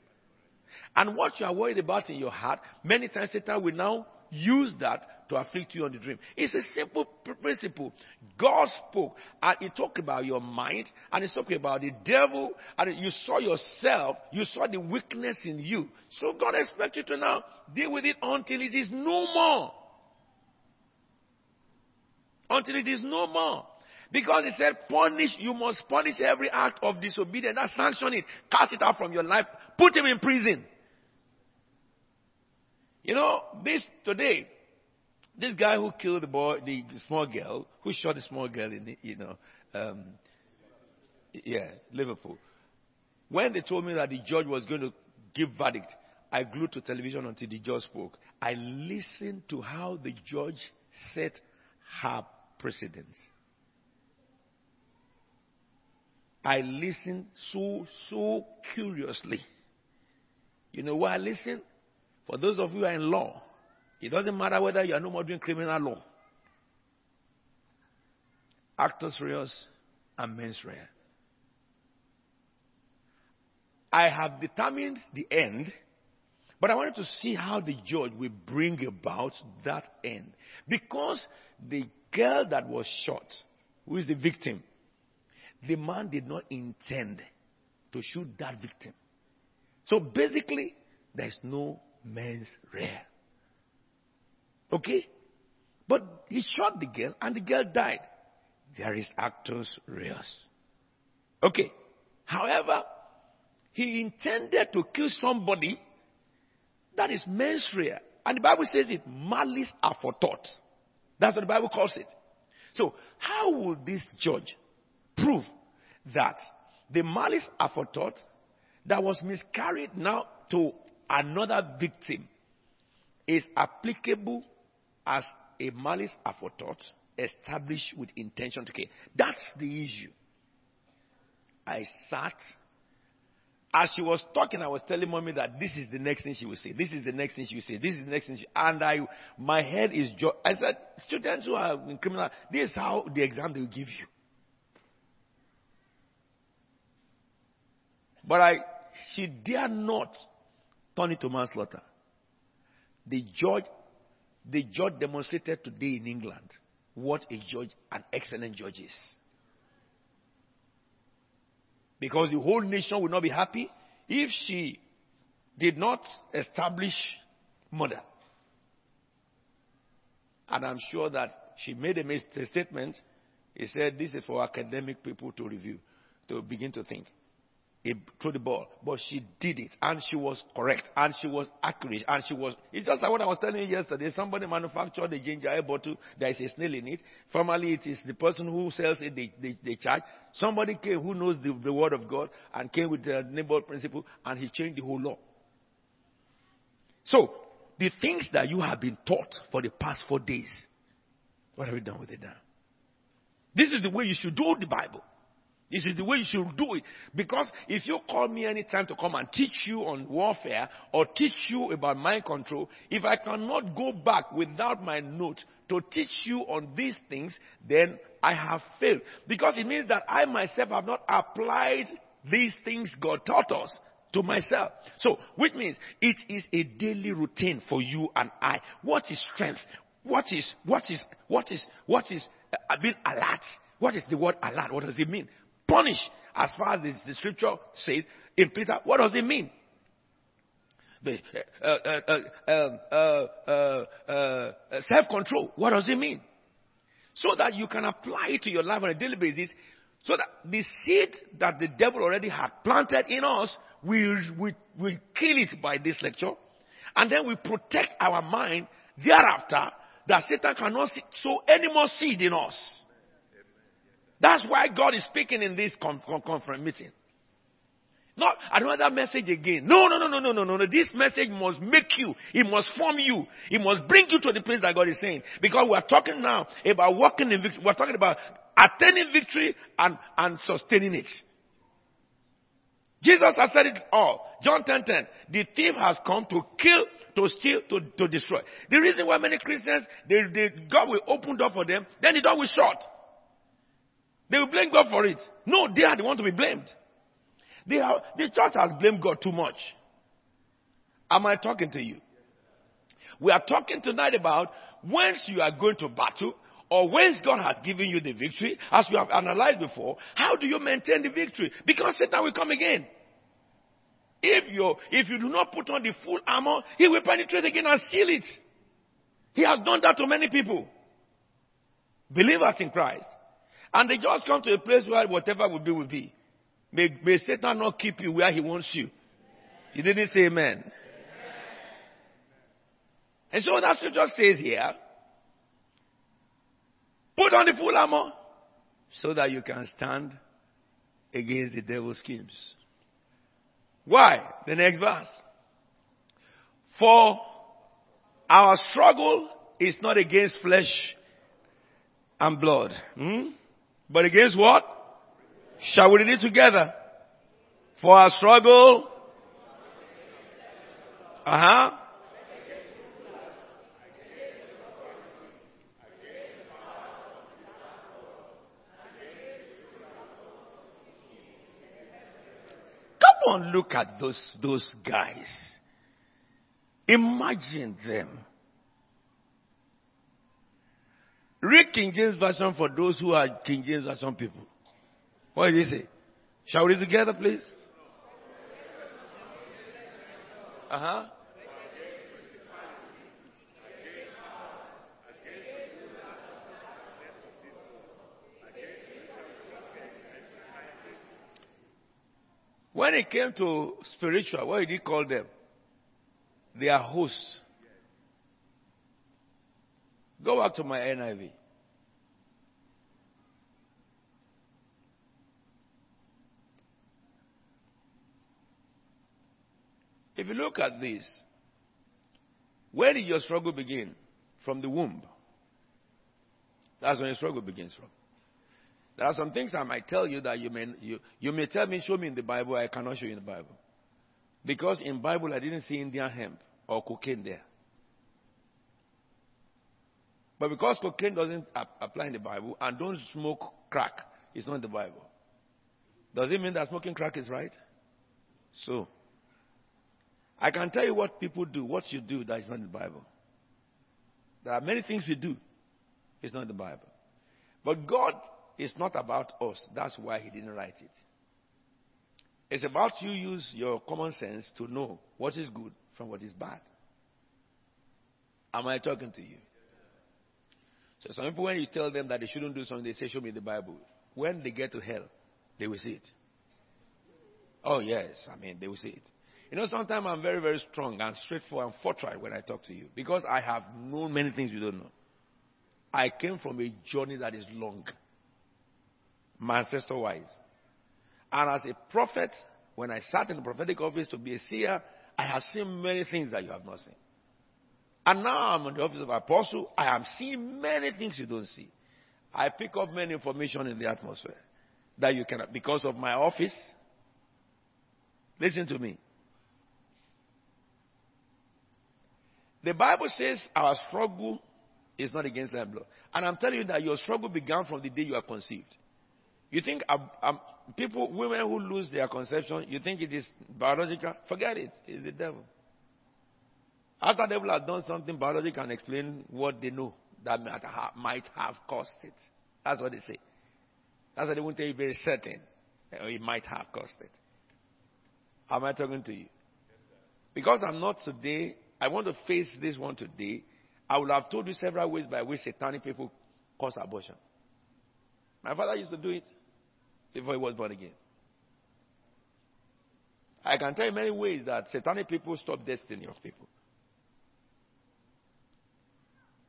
And what you are worried about in your heart, many times Satan will now use that to afflict you on the dream. It's a simple principle. God spoke and he talked about your mind and he talked about the devil and you saw yourself, you saw the weakness in you. So God expects you to now deal with it until it is no more. Until it is no more. Because he said, punish, you must punish every act of disobedience. That sanction it. Cast it out from your life. Put him in prison. You know, this today, this guy who killed the boy, the, the small girl, who shot the small girl in, you know, um, yeah, Liverpool. When they told me that the judge was going to give verdict, I glued to television until the judge spoke. I listened to how the judge set her precedence. I listened so, so curiously. You know why I listened? For those of you who are in law, it doesn't matter whether you are no more doing criminal law. Actus reus and mens rea. I have determined the end, but I wanted to see how the judge will bring about that end. Because the girl that was shot, who is the victim, the man did not intend to shoot that victim. So basically, there's no mens rea. Okay? But he shot the girl and the girl died. There is actus reus. Okay. However, he intended to kill somebody that is mens rea. And the Bible says it, malice aforethought. That's what the Bible calls it. So, how will this judge prove that the malice aforethought that was miscarried now to another victim is applicable as a malice aforethought established with intention to kill. That's the issue. I sat. As she was talking, I was telling mommy that this is the next thing she will say. This is the next thing she will say. This is the next thing. She, and I, my head is. Jo- I said, students who are in criminal, this is how the exam they will give you. But I, she dare not turn it to manslaughter. The judge, the judge demonstrated today in England what a judge, an excellent judge is. Because the whole nation would not be happy if she did not establish murder. And I'm sure that she made a statement. He said, This is for academic people to review, to begin to think he threw the ball, but she did it, and she was correct, and she was accurate, and she was. It's just like what I was telling you yesterday. Somebody manufactured a ginger ale bottle. There is a snail in it. Formerly, it is the person who sells it they, they, they charge. Somebody came who knows the, the word of God and came with the neighbor principle, and he changed the whole law. So, the things that you have been taught for the past four days, what have you done with it now? This is the way you should do the Bible. This is the way you should do it. Because if you call me anytime to come and teach you on warfare or teach you about mind control, if I cannot go back without my note to teach you on these things, then I have failed. Because it means that I myself have not applied these things God taught us to myself. So, which means it is a daily routine for you and I. What is strength? What is, what is, what is, what is uh, being alert? What is the word alert? What does it mean? Punish as far as the, scripture says in Peter. What does it mean? uh, uh, uh, um, self control. What does it mean? So that you can apply it to your life on a daily basis. So that the seed that the devil already had planted in us, we, we, we kill it by this lecture. And then we protect our mind thereafter that Satan cannot sow any more seed in us. That's why God is speaking in this conference meeting. Not another message again. No, no, no, no, no, no, no, no. This message must make you. It must form you. It must bring you to the place that God is saying. Because we are talking now about walking in victory. We're talking about attaining victory and, and sustaining it. Jesus has said it all. John 10 10. The thief has come to kill, to steal, to, to destroy. The reason why many Christians, they, they, God will open door for them, then the door will shut. They will blame God for it. No, they are the one to be blamed. They are, the church has blamed God too much. Am I talking to you? We are talking tonight about once you are going to battle or once God has given you the victory, as we have analyzed before, how do you maintain the victory? Because Satan will come again. If you, if you do not put on the full armor, he will penetrate again and steal it. He has done that to many people. Believers in Christ. And they just come to a place where whatever will be will be. May, may Satan not keep you where he wants you. He didn't say amen. And so that scripture says here, put on the full armor so that you can stand against the devil's schemes. Why? The next verse. For our struggle is not against flesh and blood, hmm? But against what? Shall we read together? For our struggle. Uh huh. Come on, look at those, those guys. Imagine them. Read King James Version for those who are King James Version people. What did he say? Shall we read together, please? Uh huh. When it came to spiritual, what did he call them? They are hosts. Go back to my NIV. If you look at this, where did your struggle begin? From the womb. That's when your struggle begins from. There are some things I might tell you that you may, you, you may tell me, show me in the Bible, I cannot show you in the Bible. Because in Bible I didn't see Indian hemp or cocaine there. But because cocaine doesn't apply in the Bible and don't smoke crack, it's not in the Bible. Does it mean that smoking crack is right? So, I can tell you what people do, what you do that is not in the Bible. There are many things we do. It's not in the Bible. But God is not about us. That's why He didn't write it. It's about you use your common sense to know what is good from what is bad. Am I talking to you? So some people, when you tell them that they shouldn't do something, they say, show me the Bible. When they get to hell, they will see it. Oh yes, I mean, they will see it. You know, sometimes I'm very, very strong and straightforward and forthright when I talk to you because I have known many things you don't know. I came from a journey that is long, my ancestor wise. And as a prophet, when I sat in the prophetic office to be a seer, I have seen many things that you have not seen. And now I'm in the office of apostle. I am seeing many things you don't see. I pick up many information in the atmosphere that you cannot, because of my office. Listen to me. The Bible says our struggle is not against that blood. And I'm telling you that your struggle began from the day you are conceived. You think um, um, people, women who lose their conception, you think it is biological? Forget it. It's the devil. After the devil has done something, biology can explain what they know that might have, have caused it. That's what they say. That's why they won't tell you very certain. Oh, it might have caused it. Am I talking to you? Because I'm not today, I want to face this one today. I will have told you several ways by which satanic people cause abortion. My father used to do it before he was born again. I can tell you many ways that satanic people stop destiny of people.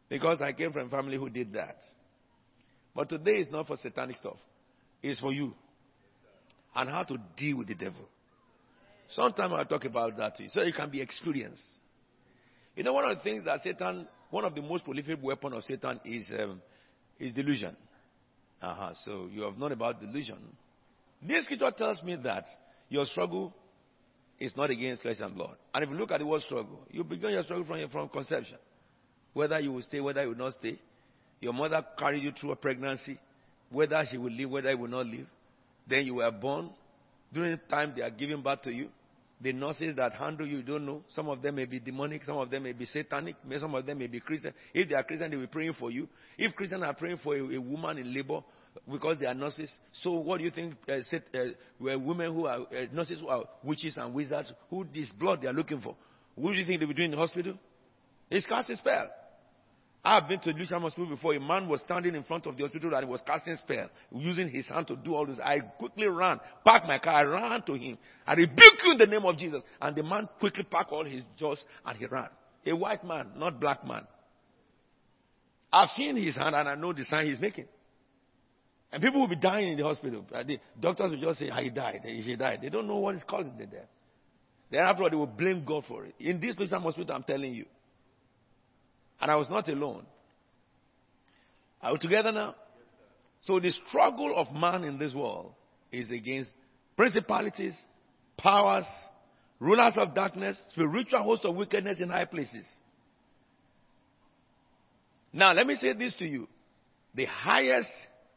Because I came from a family who did that. But today is not for satanic stuff. It's for you. And how to deal with the devil. Sometimes I'll talk about that. So it can be experienced. You know, one of the things that Satan, one of the most prolific weapon of Satan is, um, is delusion. Uh-huh. So you have known about delusion. This scripture tells me that your struggle is not against flesh and blood. And if you look at the word struggle, you begin your struggle from, from conception. Whether you will stay, whether you will not stay. Your mother carried you through a pregnancy, whether she will live, whether she will not live. Then you were born. During the time they are giving birth to you, the nurses that handle you, you don't know. Some of them may be demonic, some of them may be satanic, some of them may be Christian. If they are Christian, they will be praying for you. If Christians are praying for a, a woman in labor because they are nurses, so what do you think? Uh, uh, women who are uh, nurses who are witches and wizards, who this blood they are looking for? What do you think they will do in the hospital? It's cast a spell. I've been to Lewisham Hospital before. A man was standing in front of the hospital and he was casting spell, using his hand to do all this. I quickly ran, parked my car, I ran to him. I rebuked you in the name of Jesus. And the man quickly packed all his jaws and he ran. A white man, not black man. I've seen his hand and I know the sign he's making. And people will be dying in the hospital. Uh, the doctors will just say, he died. He died. They don't know what is causing the death. Then after all, they will blame God for it. In this Lewisham Hospital, I'm telling you. And I was not alone. Are we together now? So the struggle of man in this world is against principalities, powers, rulers of darkness, spiritual hosts of wickedness in high places. Now, let me say this to you. The highest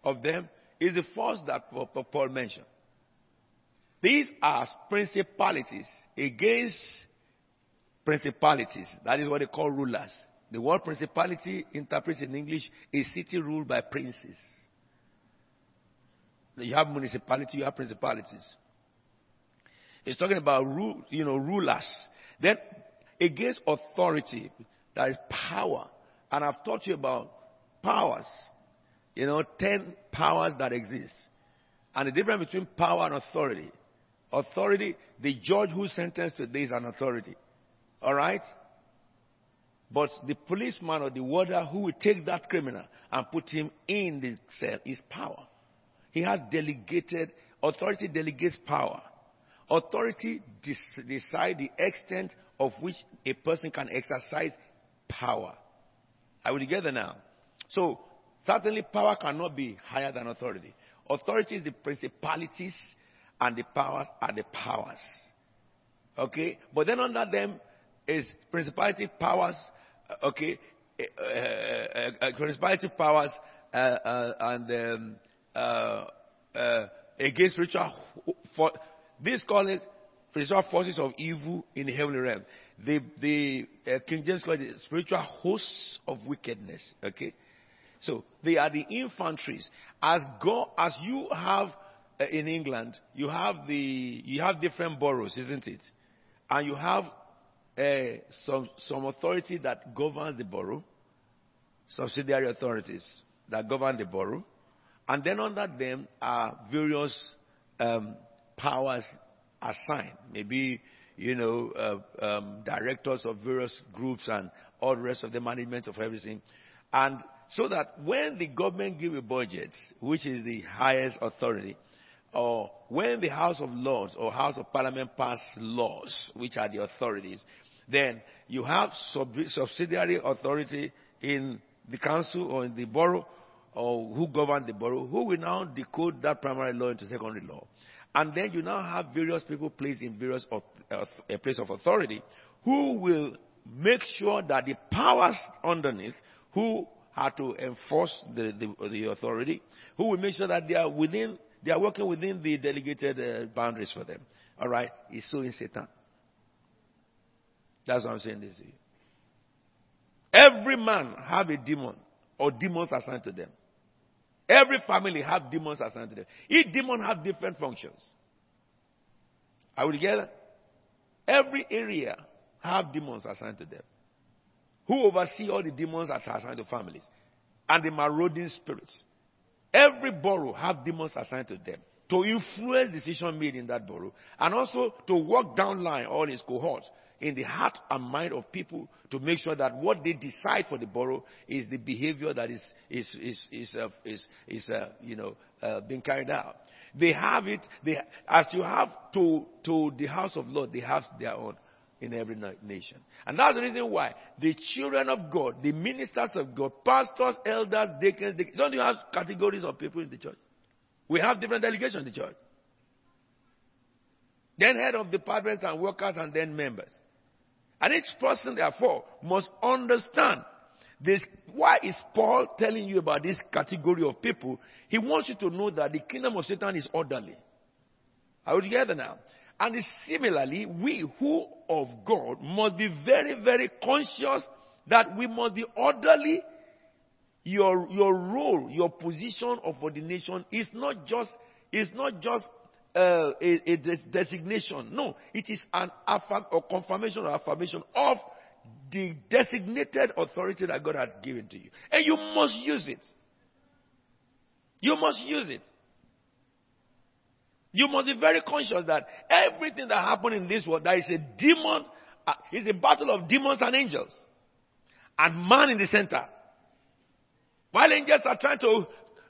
of them is the first that Paul mentioned. These are principalities against principalities. That is what they call rulers. The word principality interprets in English a city ruled by princes. You have municipality, you have principalities. It's talking about rule, you know, rulers. Then against authority, that is power. And I've taught you about powers. You know, ten powers that exist. And the difference between power and authority. Authority, the judge who sentenced today is an authority. Alright? But the policeman or the warder who will take that criminal and put him in the cell is power. He has delegated, authority delegates power. Authority decides decide the extent of which a person can exercise power. Are we together now? So, certainly power cannot be higher than authority. Authority is the principalities and the powers are the powers. Okay? But then under them is principality, powers, okay, uh, uh, uh, principality powers and um, against spiritual for this call spiritual forces of evil in the heavenly realm. The the King James call it spiritual hosts of wickedness. Okay, so they are the infantries. As go as you have in England, you have the you have different boroughs, isn't it? And you have uh, some, some authority that governs the borough, subsidiary authorities that govern the borough, and then under them are various um, powers assigned. Maybe, you know, uh, um, directors of various groups and all the rest of the management of everything. And so that when the government give a budget, which is the highest authority, or when the House of Lords or House of Parliament pass laws, which are the authorities, then you have sub- subsidiary authority in the council or in the borough or who govern the borough who will now decode that primary law into secondary law. And then you now have various people placed in various of, uh, a place of authority who will make sure that the powers underneath who are to enforce the, the, the authority, who will make sure that they are within, they are working within the delegated uh, boundaries for them. All right, is so in Satan. That's what I'm saying this you. Every man have a demon or demons assigned to them. Every family have demons assigned to them. Each demon have different functions. Are we together? Every area have demons assigned to them. Who oversee all the demons that are assigned to families and the marauding spirits. Every borough have demons assigned to them to influence decision made in that borough and also to walk down line all his cohorts in the heart and mind of people to make sure that what they decide for the borough is the behavior that is is is is uh, is, is uh, you know uh, being carried out. They have it. They as you have to to the house of Lord, they have their own in every nation. And that's the reason why the children of God, the ministers of God, pastors, elders, deacons, deacons don't you have categories of people in the church? We have different delegations in the church. Then head of departments and workers and then members. And each person, therefore, must understand this. Why is Paul telling you about this category of people? He wants you to know that the kingdom of Satan is orderly. Are we together now? And similarly, we who of God must be very, very conscious that we must be orderly. Your, your role, your position of ordination is not just, is not just uh, a, a, designation. No, it is an affirm or confirmation or affirmation of the designated authority that God has given to you. And you must use it. You must use it. You must be very conscious that everything that happened in this world, there is a demon, uh, is a battle of demons and angels. And man in the center. While angels are trying to,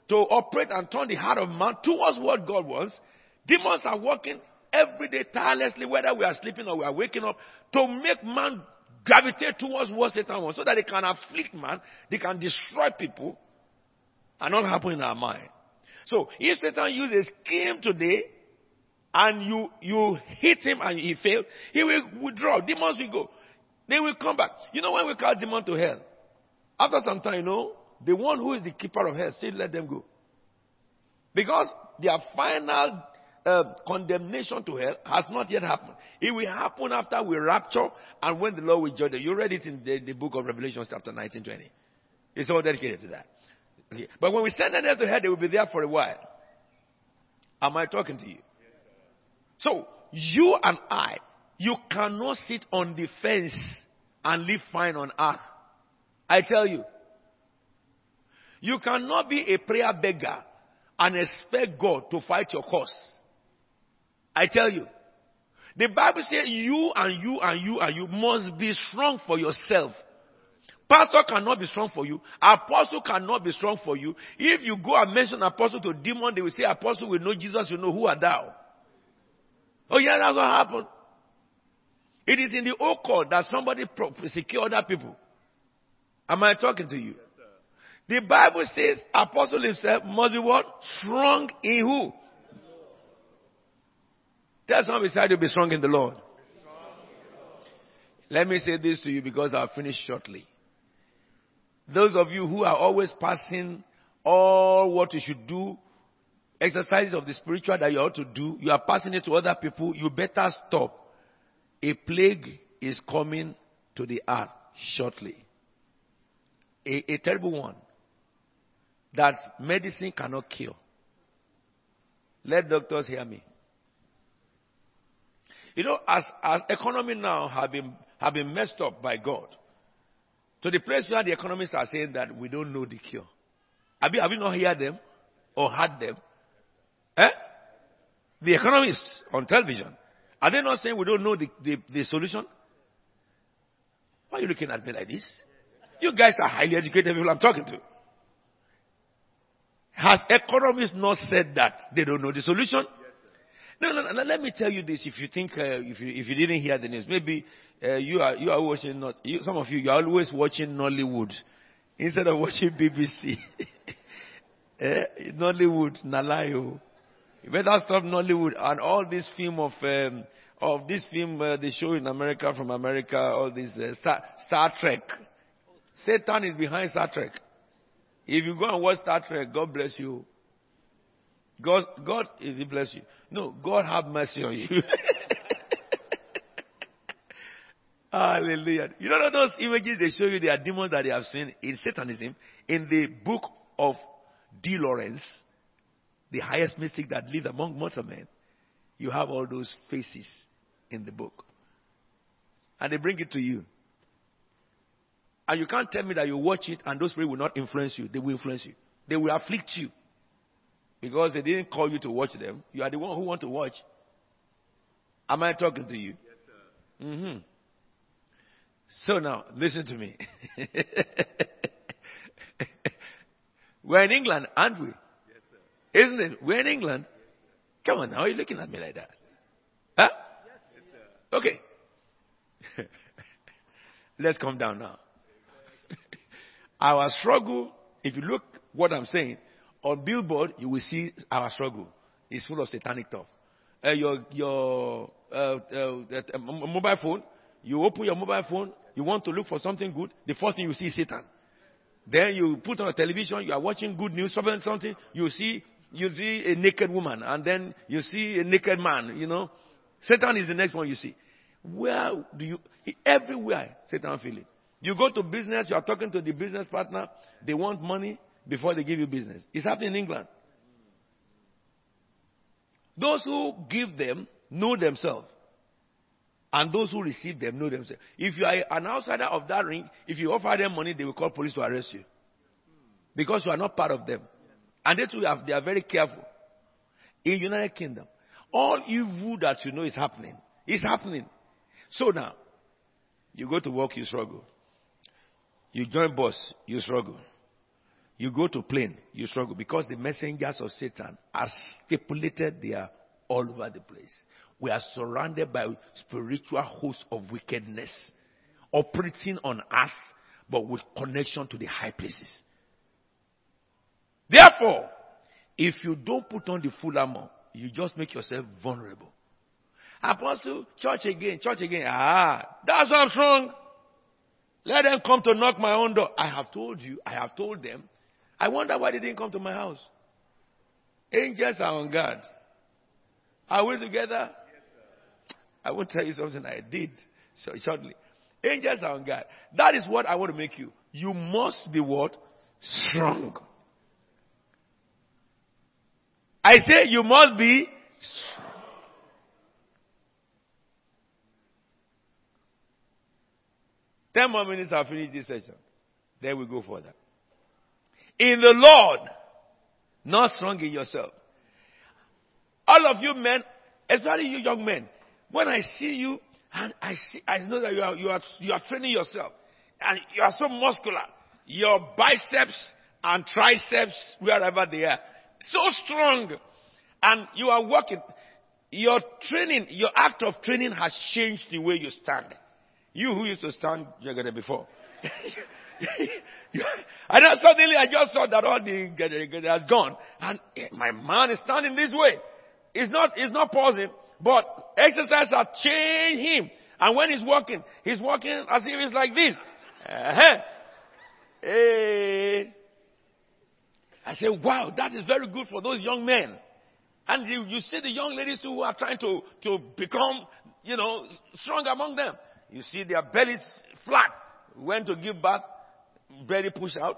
to operate and turn the heart of man towards what God wants, Demons are working every day tirelessly, whether we are sleeping or we are waking up, to make man gravitate towards what Satan wants, so that they can afflict man, they can destroy people, and not happen in our mind. So if Satan uses a scheme today, and you you hit him and he fails, he will withdraw. Demons will go. They will come back. You know when we call demon to hell? After some time, you know, the one who is the keeper of hell still let them go. Because their final uh, condemnation to hell has not yet happened. It will happen after we rapture and when the Lord will judge them. You read it in the, the book of Revelation, chapter 19, 20. It's all dedicated to that. Okay. But when we send them to hell, they will be there for a while. Am I talking to you? So, you and I, you cannot sit on the fence and live fine on earth. I tell you. You cannot be a prayer beggar and expect God to fight your cause. I tell you. The Bible says you and you and you and you must be strong for yourself. Pastor cannot be strong for you. Apostle cannot be strong for you. If you go and mention apostle to demon, they will say apostle will know Jesus, will know who are thou. Oh yeah, that's what happened. It is in the occult that somebody secure other people. Am I talking to you? the Bible says apostle himself must be what? Strong in who? Tell someone beside you, be strong in the Lord. Let me say this to you because I'll finish shortly. Those of you who are always passing all what you should do, exercises of the spiritual that you ought to do, you are passing it to other people, you better stop. A plague is coming to the earth shortly. A, a terrible one that medicine cannot cure. Let doctors hear me. You know, as, as economy now have been, have been messed up by God, to the place where the economists are saying that we don't know the cure. Have you, have you not heard them or heard them? Eh? The economists on television. Are they not saying we don't know the, the, the solution? Why are you looking at me like this? You guys are highly educated people I'm talking to. Has economists not said that they don't know the solution? No, no, no. Let me tell you this. If you think, uh, if you if you didn't hear the news, maybe uh, you are you are watching not you, some of you you are always watching Nollywood instead of watching BBC. eh? Nollywood, Nalayo. You better stop Nollywood and all this film of um, of this film uh, they show in America from America. All this uh, Star, Star Trek. Satan is behind Star Trek. If you go and watch Star Trek, God bless you. God, God, is He bless you? No, God have mercy on you. Hallelujah. You know those images they show you, they are demons that they have seen in Satanism, in the book of De Laurence, the highest mystic that lived among mortal men. You have all those faces in the book. and they bring it to you. And you can't tell me that you watch it and those spirits will not influence you. They will influence you. They will afflict you. Because they didn't call you to watch them. You are the one who want to watch. Am I talking to you? Yes, mm-hmm. So now, listen to me. We're in England, aren't we? Yes, sir. Isn't it? We're in England. Come on now, are you looking at me like that? Huh? Yes, sir. Okay. Let's come down now. our struggle, if you look what I'm saying, on billboard, you will see our struggle. It's full of satanic stuff. Uh, your your uh, uh, uh mobile phone, you open your mobile phone, you want to look for something good, the first thing you see is Satan. Then you put on a television, you are watching good news, something, you see, you see a naked woman, and then you see a naked man, you know. Satan is the next one you see. Where do you, everywhere, Satan feel it. You go to business, you are talking to the business partner, they want money before they give you business. It's happening in England. Those who give them know themselves. And those who receive them know themselves. If you are an outsider of that ring, if you offer them money, they will call police to arrest you. Because you are not part of them. And they too have, they are very careful. In United Kingdom, all evil that you know is happening. Is happening. So now, you go to work, you struggle. You join boss, you struggle. You go to plane, you struggle because the messengers of Satan are stipulated they are all over the place we are surrounded by spiritual hosts of wickedness operating on earth but with connection to the high places. Therefore, if you don't put on the full armor, you just make yourself vulnerable. Apostle, church again, church again. Ah, that's what's wrong. Let them come to knock my own door. I have told you, I have told them. I wonder why they didn't come to my house. Angels are on guard. Are we together? I will tell you something I did so shortly. Angels are on guard. That is what I want to make you. You must be what? Strong. I say you must be strong. Ten more minutes, I'll finish this session. Then we go further. In the Lord, not strong in yourself. All of you men, especially you young men, when I see you, and I see, I know that you are, you are, you are training yourself, and you are so muscular. Your biceps and triceps, wherever they are, so strong, and you are working. Your training, your act of training has changed the way you stand. You who used to stand younger before. and then suddenly I just saw that all the has gone, and my man is standing this way. It's not, it's not pausing. But exercise has changed him. And when he's walking, he's walking as if he's like this. Uh-huh. Hey. I say, wow, that is very good for those young men. And you, you see the young ladies who are trying to, to become, you know, strong among them. You see their bellies flat. Went to give birth, belly push out.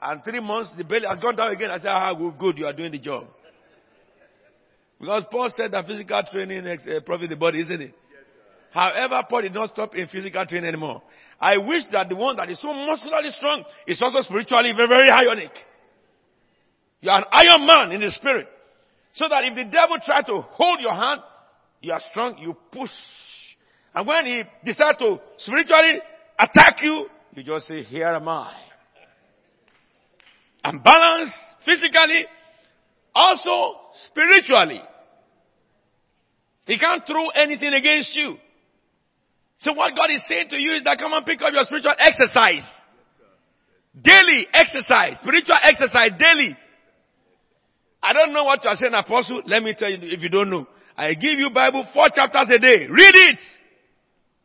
And three months, the belly has gone down again. I said, ah, good, you are doing the job. Because Paul said that physical training is profits the body, isn't it? However, Paul did not stop in physical training anymore. I wish that the one that is so muscularly strong is also spiritually very, very ionic. You are an iron man in the spirit. So that if the devil tries to hold your hand, you are strong, you push. And when he decides to spiritually attack you, you just say, here am I. I'm balanced physically, also, spiritually. He can't throw anything against you. So what God is saying to you is that come and pick up your spiritual exercise. Daily exercise, spiritual exercise daily. I don't know what you are saying, apostle. Let me tell you if you don't know. I give you Bible four chapters a day. Read it.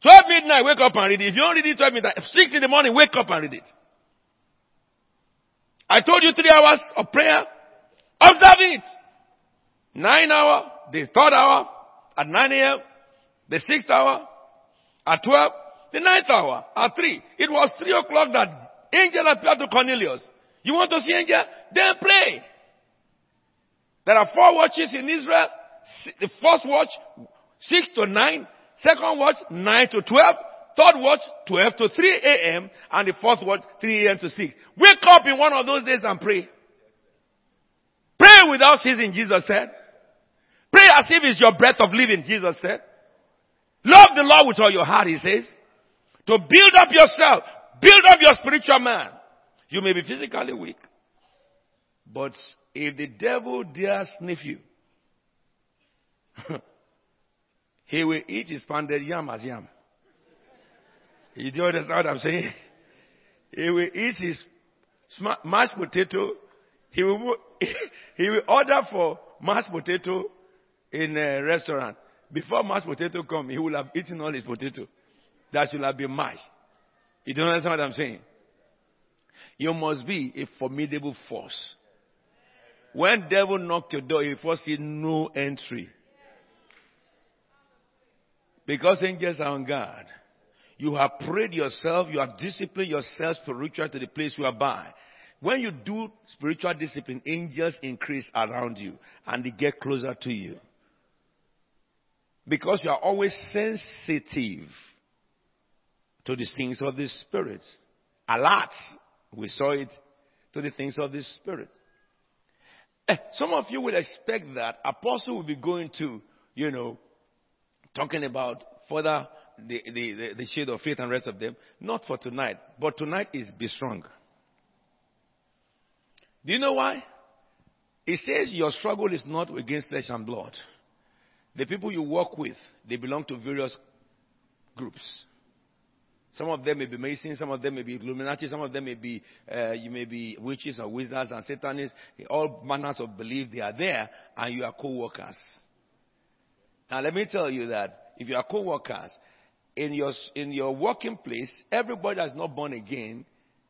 12 midnight, wake up and read it. If you don't read it 12 midnight, 6 in the morning, wake up and read it. I told you three hours of prayer. Observe it. Nine hour, the third hour, at 9 a.m., the sixth hour, at 12, the ninth hour, at 3. It was 3 o'clock that angel appeared to Cornelius. You want to see angel? Then pray. There are four watches in Israel. The first watch, 6 to 9. Second watch, 9 to 12. third watch 12 to 3 a.m. and the fourth watch 3 a.m. to 6. Wake up in one of those days and pray. Pray without ceasing, Jesus said. Pray as if it's your breath of living, Jesus said. Love the Lord with all your heart, he says. To build up yourself, build up your spiritual man. You may be physically weak, but if the devil dare sniff you, he will eat his pounded yam as yam. You do understand what I'm saying? He will eat his mashed potato. He will, he will order for mashed potato in a restaurant. Before mashed potato come, he will have eaten all his potato. That should have been mashed. You don't understand what I'm saying? You must be a formidable force. When devil knock your door, he first see no entry. Because angels are on guard. You have prayed yourself, you have disciplined yourself spiritually to the place you are by. When you do spiritual discipline, angels increase around you and they get closer to you. Because you are always sensitive to the things of the Spirit. Alert. We saw it to the things of the Spirit. Eh, some of you will expect that Apostle will be going to, you know, talking about further the, the, the, the shade of faith and rest of them. Not for tonight. But tonight is be strong. Do you know why? It says your struggle is not against flesh and blood. The people you work with, they belong to various groups. Some of them may be Masons, some of them may be Illuminati, some of them may be, uh, you may be witches or wizards and Satanists. All manners of belief, they are there, and you are co-workers. Now let me tell you that if you are co-workers, in your, in your working place, everybody that's not born again,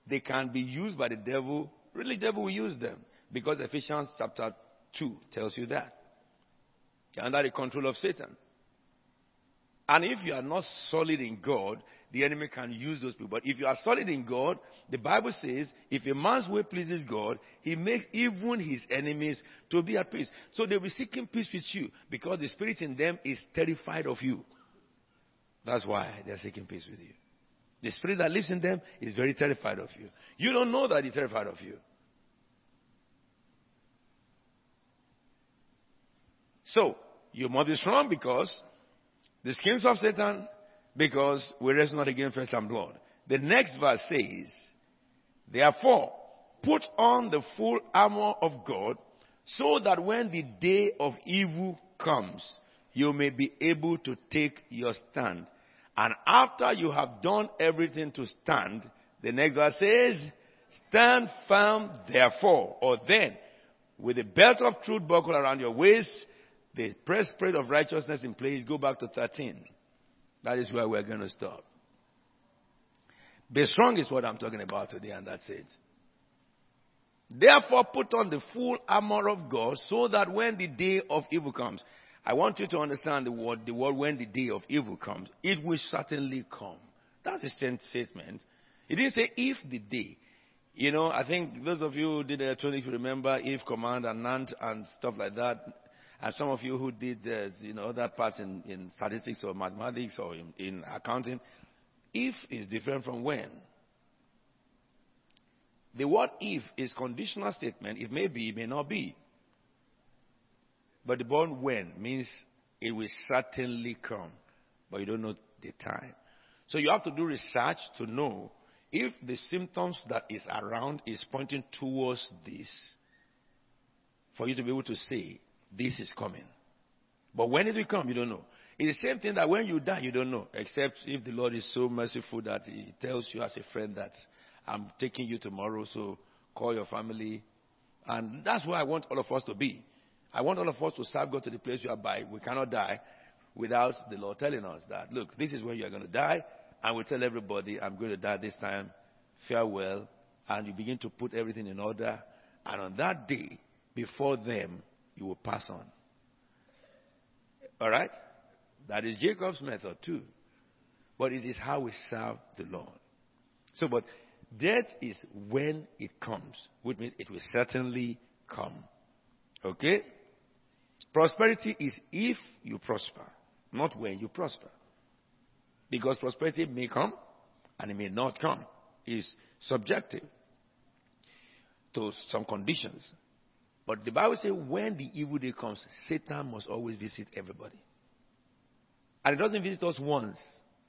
they can be used by the devil. Really, the devil will use them. Because Ephesians chapter 2 tells you that. You're under the control of Satan. And if you are not solid in God, the enemy can use those people. But if you are solid in God, the Bible says, if a man's way pleases God, he makes even his enemies to be at peace. So they'll be seeking peace with you because the spirit in them is terrified of you. That's why they're seeking peace with you. The spirit that lives in them is very terrified of you. You don't know that he's terrified of you. So, you must be strong because the schemes of Satan, because we rest not against flesh and blood. The next verse says, Therefore, put on the full armor of God, so that when the day of evil comes, you may be able to take your stand. And after you have done everything to stand, the next verse says, Stand firm therefore, or then, with the belt of truth buckled around your waist, the breastplate of righteousness in place, go back to 13. That is where we're going to stop. Be strong is what I'm talking about today, and that's it. Therefore, put on the full armor of God so that when the day of evil comes, I want you to understand the word, the word when the day of evil comes, it will certainly come. That's a statement. It didn't say if the day. You know, I think those of you who did the electronics remember if command and NAND and stuff like that. And some of you who did, you know, other parts in, in statistics or mathematics or in, in accounting, if is different from when. The word if is conditional statement. It may be, it may not be. But the word when means it will certainly come, but you don't know the time. So you have to do research to know if the symptoms that is around is pointing towards this, for you to be able to say, this is coming. But when it will come, you don't know. It's the same thing that when you die, you don't know, except if the Lord is so merciful that He tells you as a friend that I'm taking you tomorrow, so call your family. And that's where I want all of us to be. I want all of us to serve God to the place we are by. We cannot die without the Lord telling us that, look, this is where you are going to die. And we tell everybody, I'm going to die this time. Farewell. And you begin to put everything in order. And on that day, before them, you will pass on. All right? That is Jacob's method too. But it is how we serve the Lord. So, but death is when it comes, which means it will certainly come. Okay? Prosperity is if you prosper, not when you prosper. Because prosperity may come and it may not come. It's subjective to some conditions. But the Bible says when the evil day comes, Satan must always visit everybody. And it doesn't visit us once.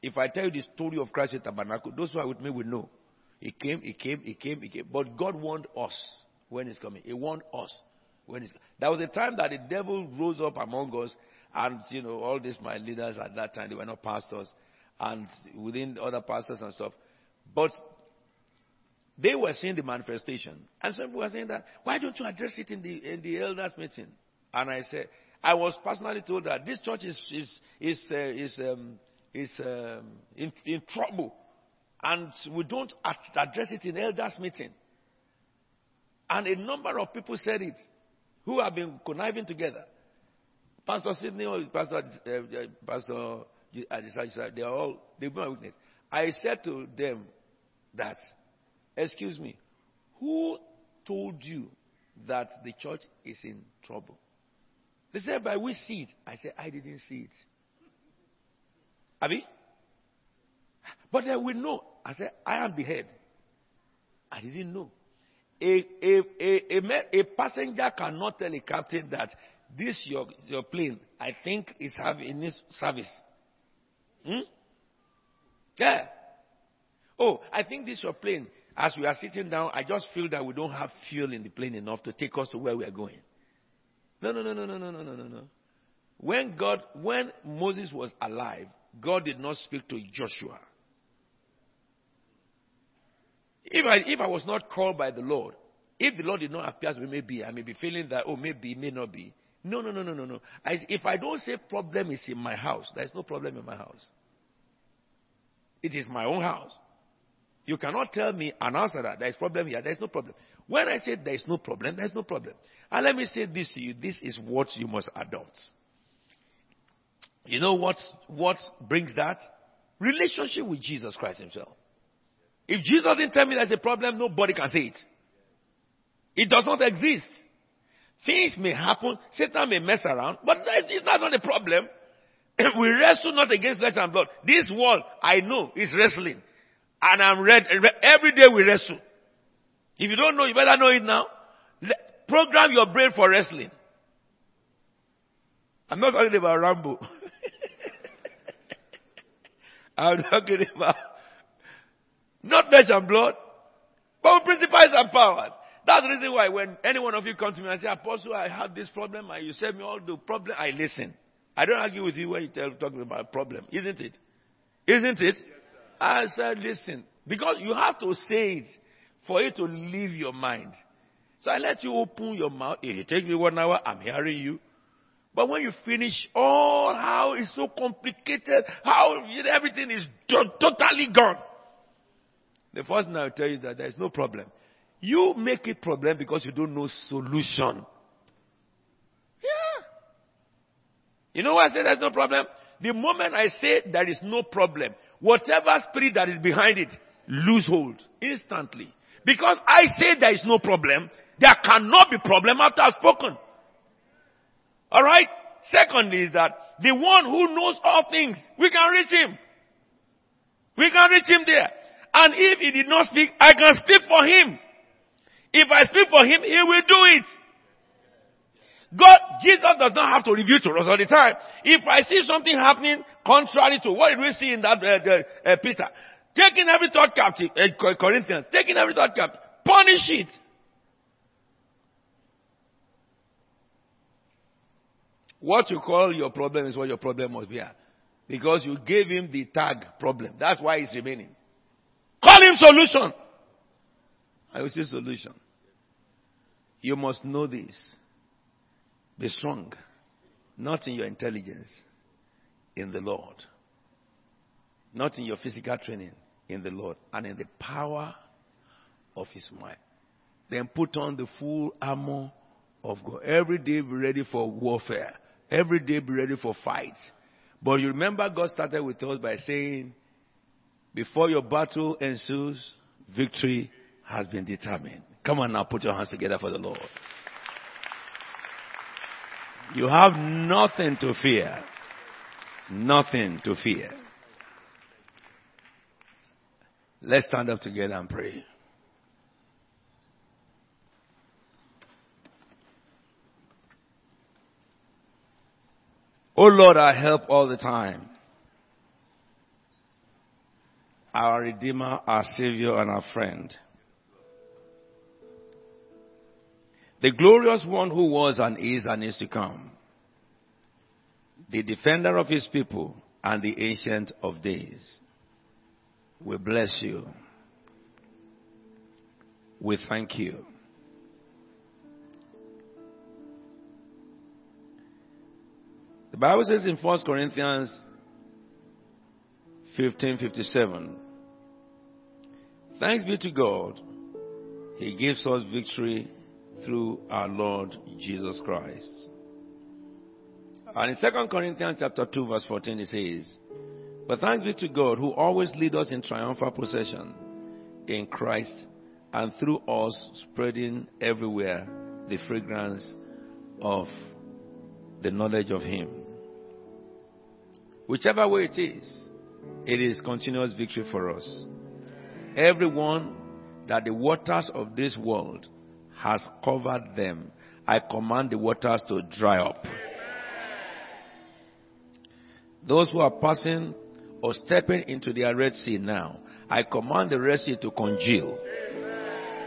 If I tell you the story of Christ Faith Tabernacle, those who are with me will know. He came, he came, he came, he came. But God warned us when he's coming. He warned us when he's There was a time that the devil rose up among us, and you know, all these my leaders at that time, they were not pastors, and within other pastors and stuff. But they were seeing the manifestation. And some people were saying that, why don't you address it in the, in the elders meeting? And I said, I was personally told that this church is, is, is, uh, is, um, is um, in, in trouble. And we don't address it in elders meeting. And a number of people said it who have been conniving together. Pastor Sidney or Pastor, uh, uh Pastor they are all, they've been my witness. I said to them that Excuse me. Who told you that the church is in trouble? They said, but we see it. I said, I didn't see it. Abi? But then we know. I said, I am the head. I didn't know. A, a, a, a, a passenger cannot tell a captain that this your, your plane, I think, is having its service. Hmm? Yeah. Oh, I think this your plane as we are sitting down, I just feel that we don't have fuel in the plane enough to take us to where we are going. No, no, no, no, no, no, no, no, no. When God, when Moses was alive, God did not speak to Joshua. If I, if I was not called by the Lord, if the Lord did not appear to me, maybe I may be feeling that, oh, maybe, may not be. No, no, no, no, no, no. If I don't say problem is in my house, there's no problem in my house. It is my own house. You cannot tell me an answer that there is problem here. There is no problem. When I say there is no problem, there is no problem. And let me say this to you. This is what you must adopt. You know what, what brings that? Relationship with Jesus Christ himself. If Jesus didn't tell me there's a problem, nobody can say it. It does not exist. Things may happen, Satan may mess around, but it's not, not a problem. we wrestle not against flesh and blood. This world, I know, is wrestling. And I'm ready. Every day we wrestle. If you don't know, you better know it now. Program your brain for wrestling. I'm not talking about Rambo. I'm talking about not flesh and blood, but principles and powers. That's the reason why when any one of you come to me and say, Apostle, I have this problem, and you save me all the problem, I listen. I don't argue with you when you tell talking about a problem, isn't it? Isn't it? I said, listen, because you have to say it for it to leave your mind. So I let you open your mouth. It takes me one hour, I'm hearing you. But when you finish, oh, how it's so complicated, how everything is totally gone. The first thing I'll tell you is that there is no problem. You make it problem because you don't know solution. Yeah. You know why I say there's no problem? The moment I say there is no problem, whatever spirit that is behind it, lose hold instantly. Because I say there is no problem, there cannot be problem after I've spoken. Alright? Secondly is that the one who knows all things, we can reach him. We can reach him there. And if he did not speak, I can speak for him. If I speak for him, he will do it. God, Jesus does not have to reveal to us all the time. If I see something happening contrary to what did we see in that uh, uh, Peter, taking every thought captive, uh, Corinthians, taking every thought captive, punish it. What you call your problem is what your problem must be. Because you gave him the tag problem. That's why he's remaining. Call him solution. I will say solution. You must know this. Be strong, not in your intelligence, in the Lord. Not in your physical training, in the Lord. And in the power of His might. Then put on the full armor of God. Every day be ready for warfare. Every day be ready for fight. But you remember God started with us by saying, before your battle ensues, victory has been determined. Come on now, put your hands together for the Lord. You have nothing to fear. Nothing to fear. Let's stand up together and pray. Oh Lord, our help all the time. Our Redeemer, our Savior, and our friend. The glorious one who was and is and is to come. The defender of his people and the ancient of days. We bless you. We thank you. The Bible says in 1 Corinthians 15:57, Thanks be to God, He gives us victory through our Lord Jesus Christ. And in 2 Corinthians chapter 2 verse 14 it says, But thanks be to God who always lead us in triumphal procession in Christ and through us spreading everywhere the fragrance of the knowledge of Him. Whichever way it is, it is continuous victory for us. Everyone that the waters of this world has covered them, I command the waters to dry up. Those who are passing or stepping into the Red Sea now, I command the Red Sea to congeal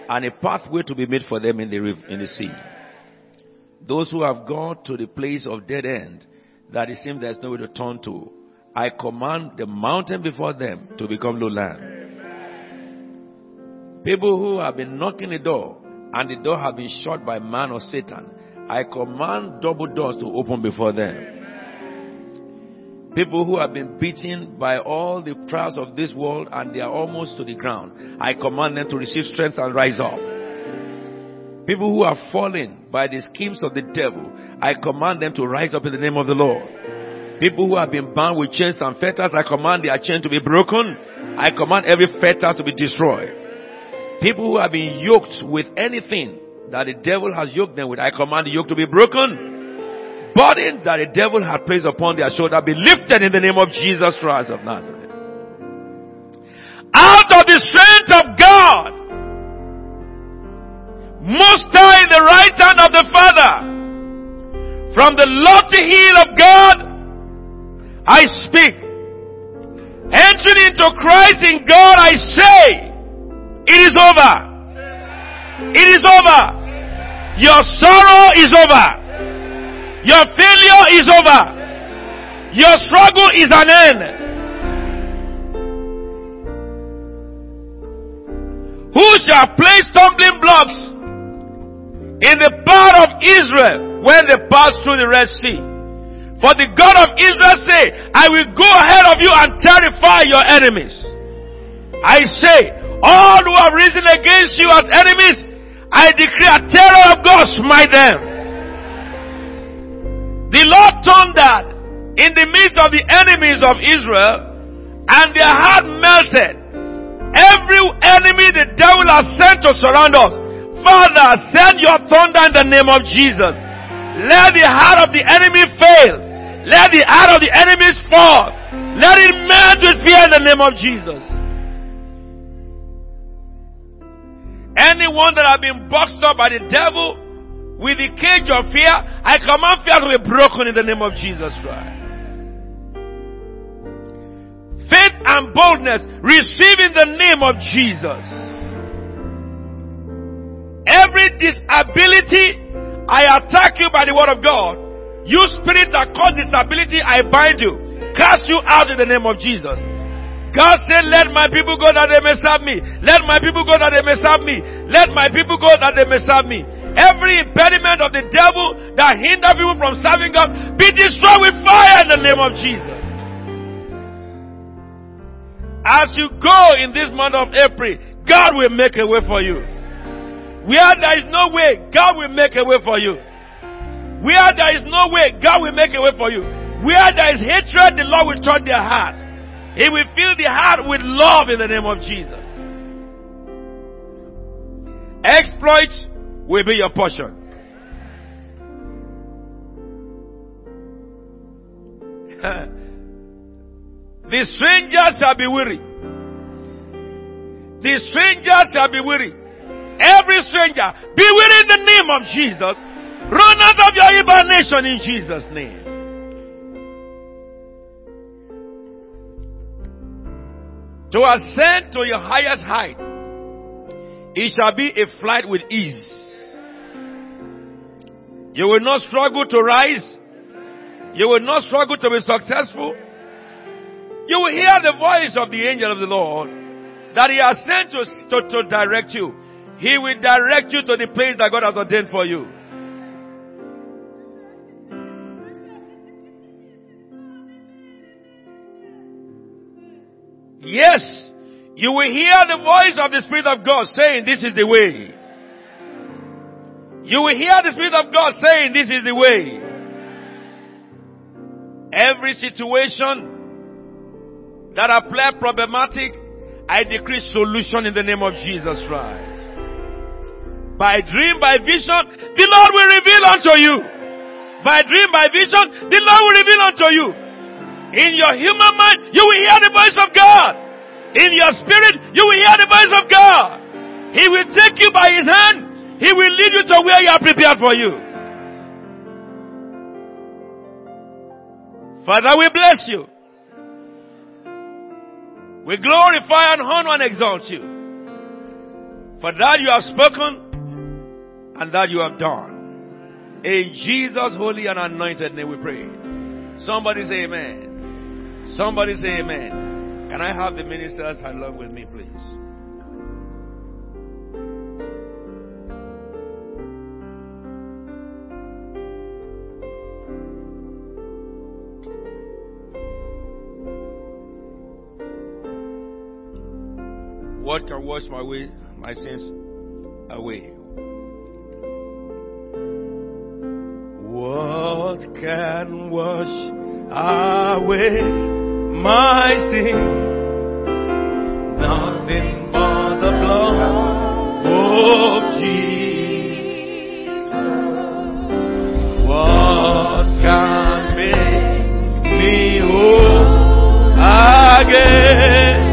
and a pathway to be made for them in the, in the sea. Those who have gone to the place of dead end, that it seems there's no way to turn to, I command the mountain before them to become low land. People who have been knocking the door and the door have been shut by man or Satan, I command double doors to open before them. People who have been beaten by all the trials of this world and they are almost to the ground, I command them to receive strength and rise up. People who are fallen by the schemes of the devil, I command them to rise up in the name of the Lord. People who have been bound with chains and fetters, I command their chain to be broken. I command every fetter to be destroyed. People who have been yoked with anything that the devil has yoked them with, I command the yoke to be broken. Burdens that the devil had placed upon their shoulder be lifted in the name of Jesus Christ of Nazareth. Out of the strength of God, high in the right hand of the Father, from the lofty hill of God, I speak. Entering into Christ in God, I say, it is over. It is over. Your sorrow is over. Your failure is over. Your struggle is an end. Who shall place stumbling blocks in the path of Israel when they pass through the Red Sea? For the God of Israel say, I will go ahead of you and terrify your enemies. I say, all who have risen against you as enemies, I declare terror of God smite them. The Lord thundered in the midst of the enemies of Israel, and their heart melted. Every enemy the devil has sent to surround us, Father, send your thunder in the name of Jesus. Let the heart of the enemy fail. Let the heart of the enemies fall. Let it melt with fear in the name of Jesus. Anyone that have been boxed up by the devil with the cage of fear, I command fear to be broken in the name of Jesus Christ. Faith and boldness receive in the name of Jesus. Every disability, I attack you by the word of God. You spirit that cause disability, I bind you. Cast you out in the name of Jesus. God said, let my people go that they may serve me. Let my people go that they may serve me. Let my people go that they may serve me. Every impediment of the devil that hinder people from serving God be destroyed with fire in the name of Jesus. As you go in this month of April, God will make a way for you. Where there is no way, God will make a way for you. Where there is no way, God will make a way for you. Where there is hatred, the Lord will turn their heart. He will fill the heart with love in the name of Jesus. Exploits will be your portion. the stranger shall be weary. The stranger shall be weary. Every stranger, be weary in the name of Jesus. Run out of your hibernation in Jesus' name. To ascend to your highest height, it shall be a flight with ease. You will not struggle to rise. You will not struggle to be successful. You will hear the voice of the angel of the Lord that he has sent to, to, to direct you. He will direct you to the place that God has ordained for you. Yes, you will hear the voice of the Spirit of God saying, This is the way. You will hear the Spirit of God saying, This is the way. Every situation that appear problematic, I decree solution in the name of Jesus Christ. By dream, by vision, the Lord will reveal unto you. By dream, by vision, the Lord will reveal unto you. In your human mind, you will hear the voice of God. In your spirit, you will hear the voice of God. He will take you by his hand. He will lead you to where you are prepared for you. Father, we bless you. We glorify and honor and exalt you. For that you have spoken and that you have done. In Jesus' holy and anointed name we pray. Somebody say amen. Somebody say amen. Can I have the ministers along with me, please? What can wash my way, my sins away? What can wash away my sins? Nothing but the blood of Jesus. What can make me whole again?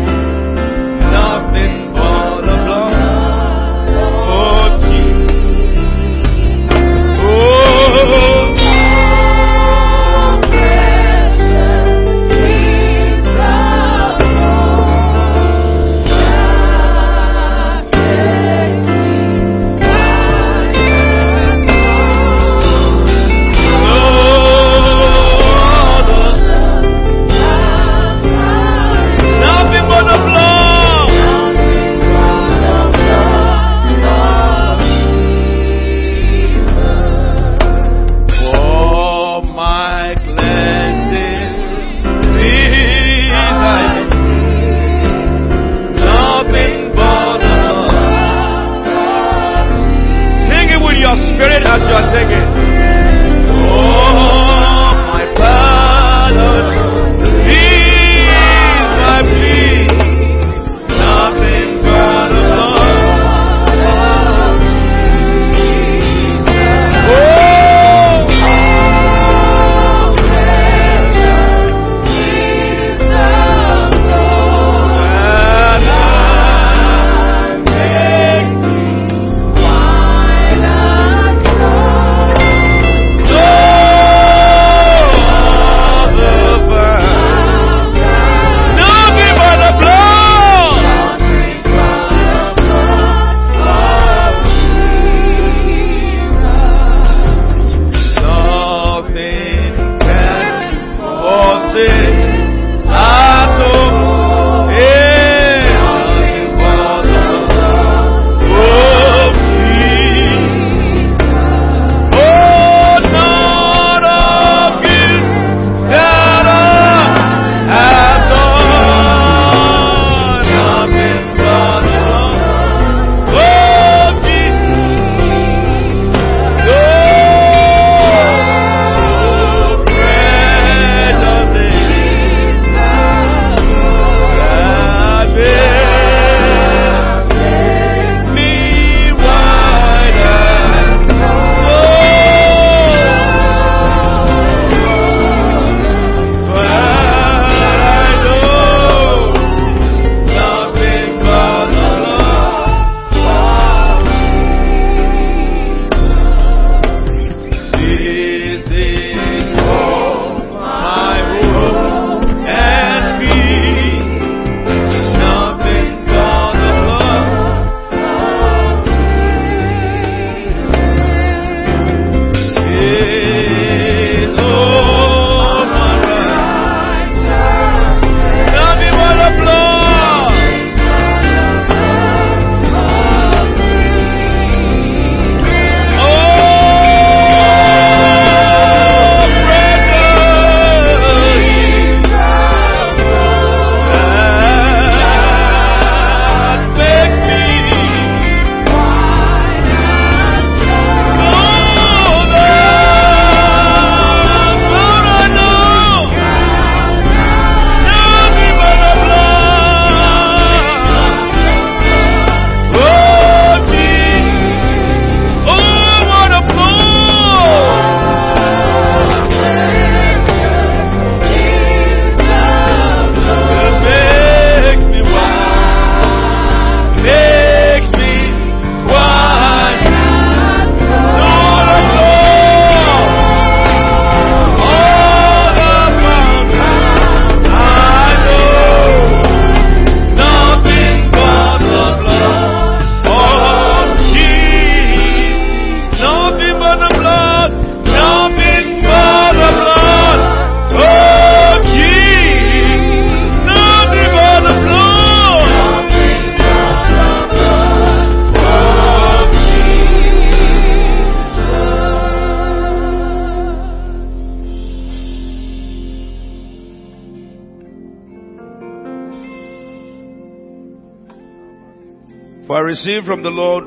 From the Lord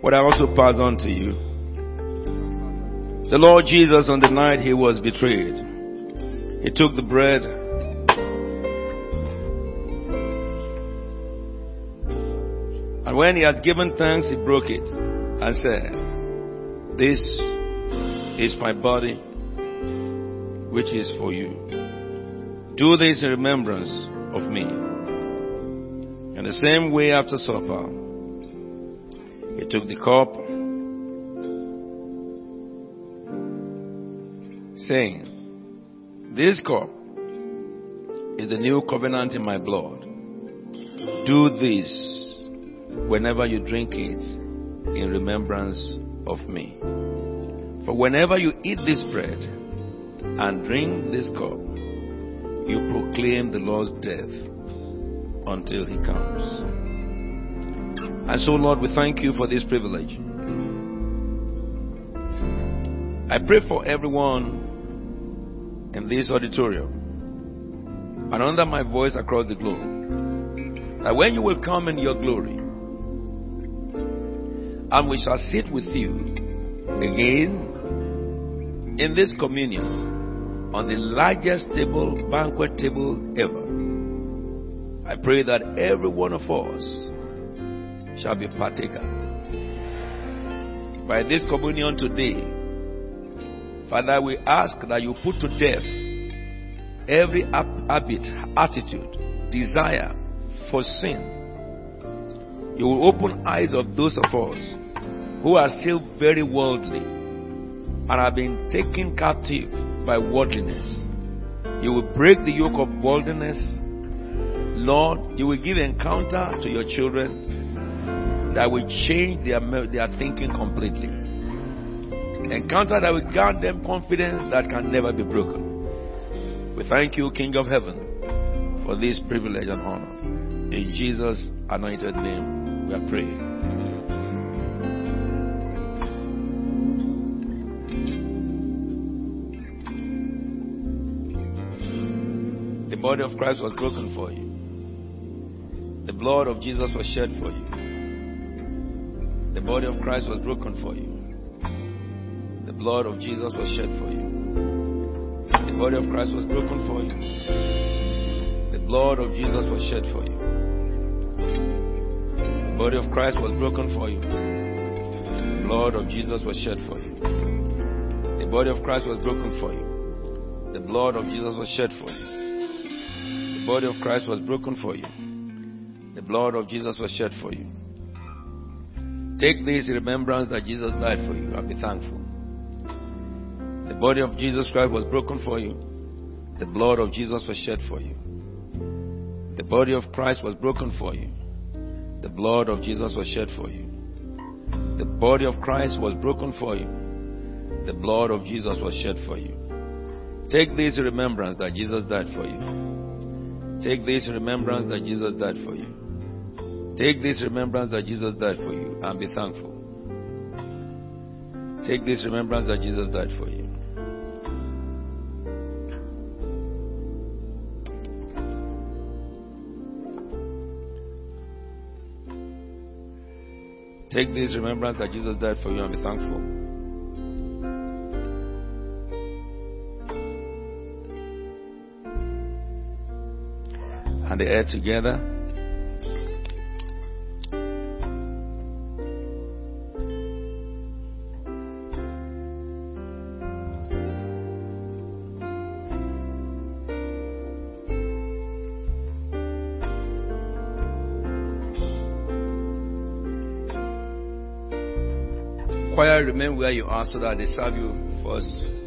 what I also pass on to you. The Lord Jesus, on the night he was betrayed, he took the bread. And when he had given thanks, he broke it and said, This is my body, which is for you. Do this in remembrance of me. In the same way, after supper, took the cup, saying, This cup is the new covenant in my blood. Do this whenever you drink it in remembrance of me. For whenever you eat this bread and drink this cup, you proclaim the Lord's death until he comes. And so, Lord, we thank you for this privilege. I pray for everyone in this auditorium and under my voice across the globe that when you will come in your glory, and we shall sit with you again in this communion on the largest table, banquet table ever. I pray that every one of us shall be partaker. By this communion today, Father, we ask that you put to death every habit, attitude, desire for sin you will open eyes of those of us who are still very worldly and have been taken captive by worldliness. You will break the yoke of worldliness. Lord, you will give encounter to your children that will change their, their thinking completely. Encounter that will grant them confidence that can never be broken. We thank you, King of Heaven, for this privilege and honor. In Jesus' anointed name we are praying. The body of Christ was broken for you. The blood of Jesus was shed for you. The body of Christ was broken for you. The blood of Jesus was shed for you. The body of Christ was broken for you. The blood of Jesus was shed for you The body of Christ was broken for you. The blood of Jesus was shed for you. The body of Christ was broken for you. The blood of Jesus was shed for you. The body of Christ was broken for you. The blood of Jesus was shed for you. Take this remembrance that Jesus died for you and be thankful. The body of Jesus Christ was broken for you. The blood of Jesus was shed for you. The body of Christ was broken for you. The blood of Jesus was shed for you. The body of Christ was broken for you. The blood of Jesus was shed for you. Take this remembrance that Jesus died for you. Take this remembrance that Jesus died for you. Take this remembrance that Jesus died for you and be thankful. Take this remembrance that Jesus died for you. Take this remembrance that Jesus died for you and be thankful. And the air together. Remain where you are so that they serve you first.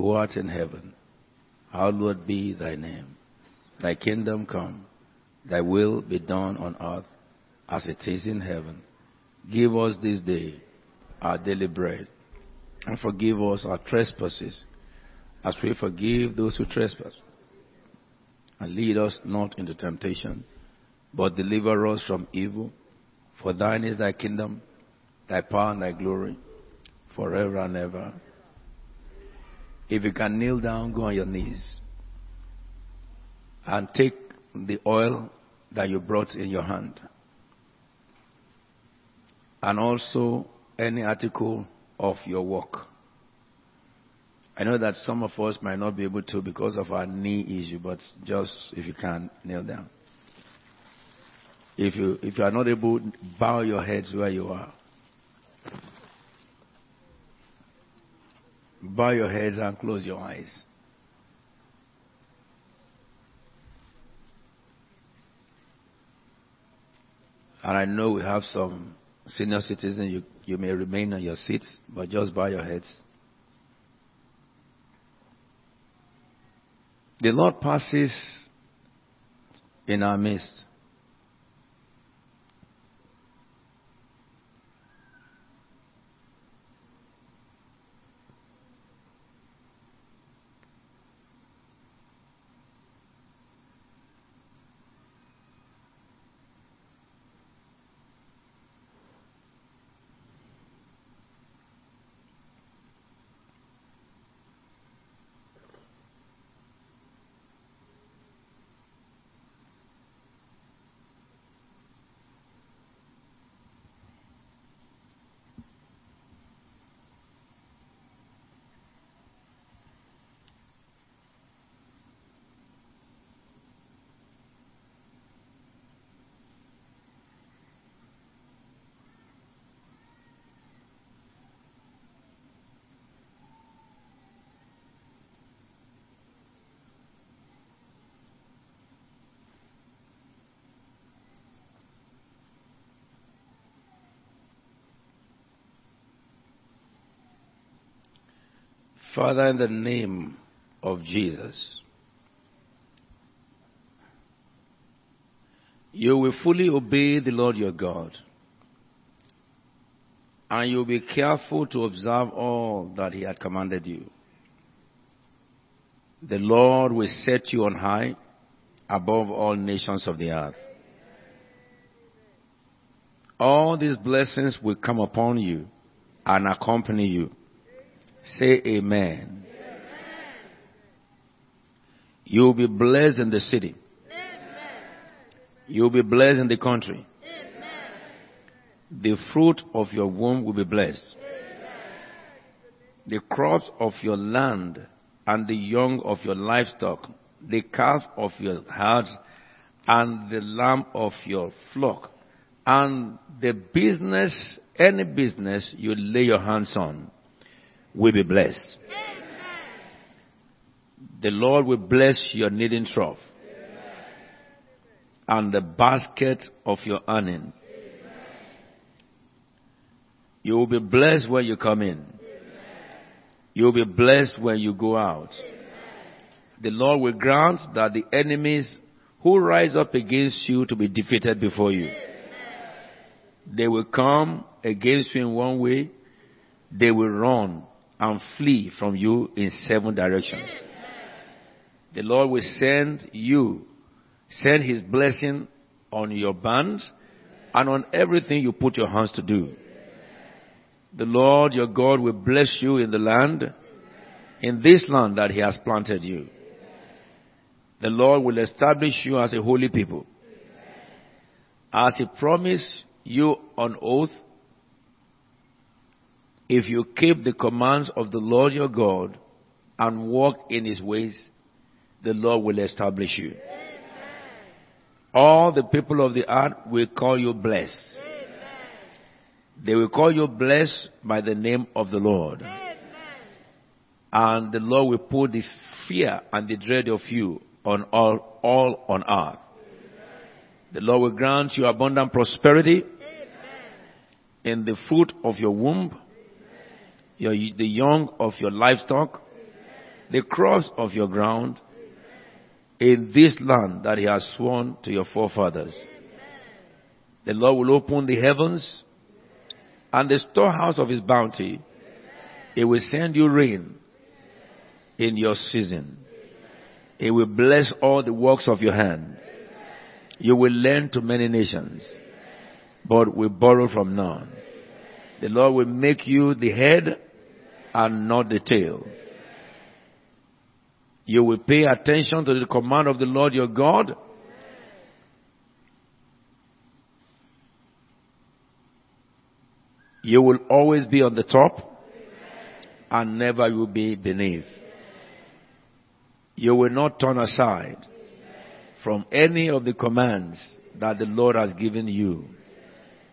Who art in heaven, hallowed be thy name. Thy kingdom come, thy will be done on earth as it is in heaven. Give us this day our daily bread, and forgive us our trespasses, as we forgive those who trespass. And lead us not into temptation, but deliver us from evil. For thine is thy kingdom, thy power, and thy glory, forever and ever. If you can kneel down, go on your knees. And take the oil that you brought in your hand. And also any article of your work. I know that some of us might not be able to because of our knee issue, but just if you can, kneel down. If you, if you are not able, bow your heads where you are. Bow your heads and close your eyes. And I know we have some senior citizens, you, you may remain on your seats, but just bow your heads. The Lord passes in our midst. Father, in the name of Jesus, you will fully obey the Lord your God, and you will be careful to observe all that he had commanded you. The Lord will set you on high above all nations of the earth. All these blessings will come upon you and accompany you Say amen. amen. You'll be blessed in the city. Amen. You'll be blessed in the country. Amen. The fruit of your womb will be blessed. The crops of your land and the young of your livestock, the calf of your herd and the lamb of your flock, and the business, any business you lay your hands on will be blessed. Amen. The Lord will bless your kneading trough Amen. and the basket of your earning. Amen. You will be blessed when you come in. You will be blessed when you go out. The Lord will grant that the enemies who rise up against you to be defeated before you. They will come against you in one way. They will run and flee from you in seven directions. The Lord will send you, send His blessing on your band and on everything you put your hands to do. The Lord your God will bless you in the land, in this land that He has planted you. The Lord will establish you as a holy people. As He promised you on oath if you keep the commands of the Lord your God and walk in his ways, the Lord will establish you. Amen. All the people of the earth will call you blessed. Amen. They will call you blessed by the name of the Lord. Amen. And the Lord will put the fear and the dread of you on all, all on earth. The Lord will grant you abundant prosperity in the fruit of your womb your, the young of your livestock the crops of your ground in this land that he has sworn to your forefathers. The Lord will open the heavens and the storehouse of his bounty. He will send you rain in your season. He will bless all the works of your hand. You will lend to many nations, but will borrow from none. The Lord will make you the head and not the tail. You will pay attention to the command of the Lord your God. You will always be on the top and never will be beneath. You will not turn aside from any of the commands that the Lord has given you.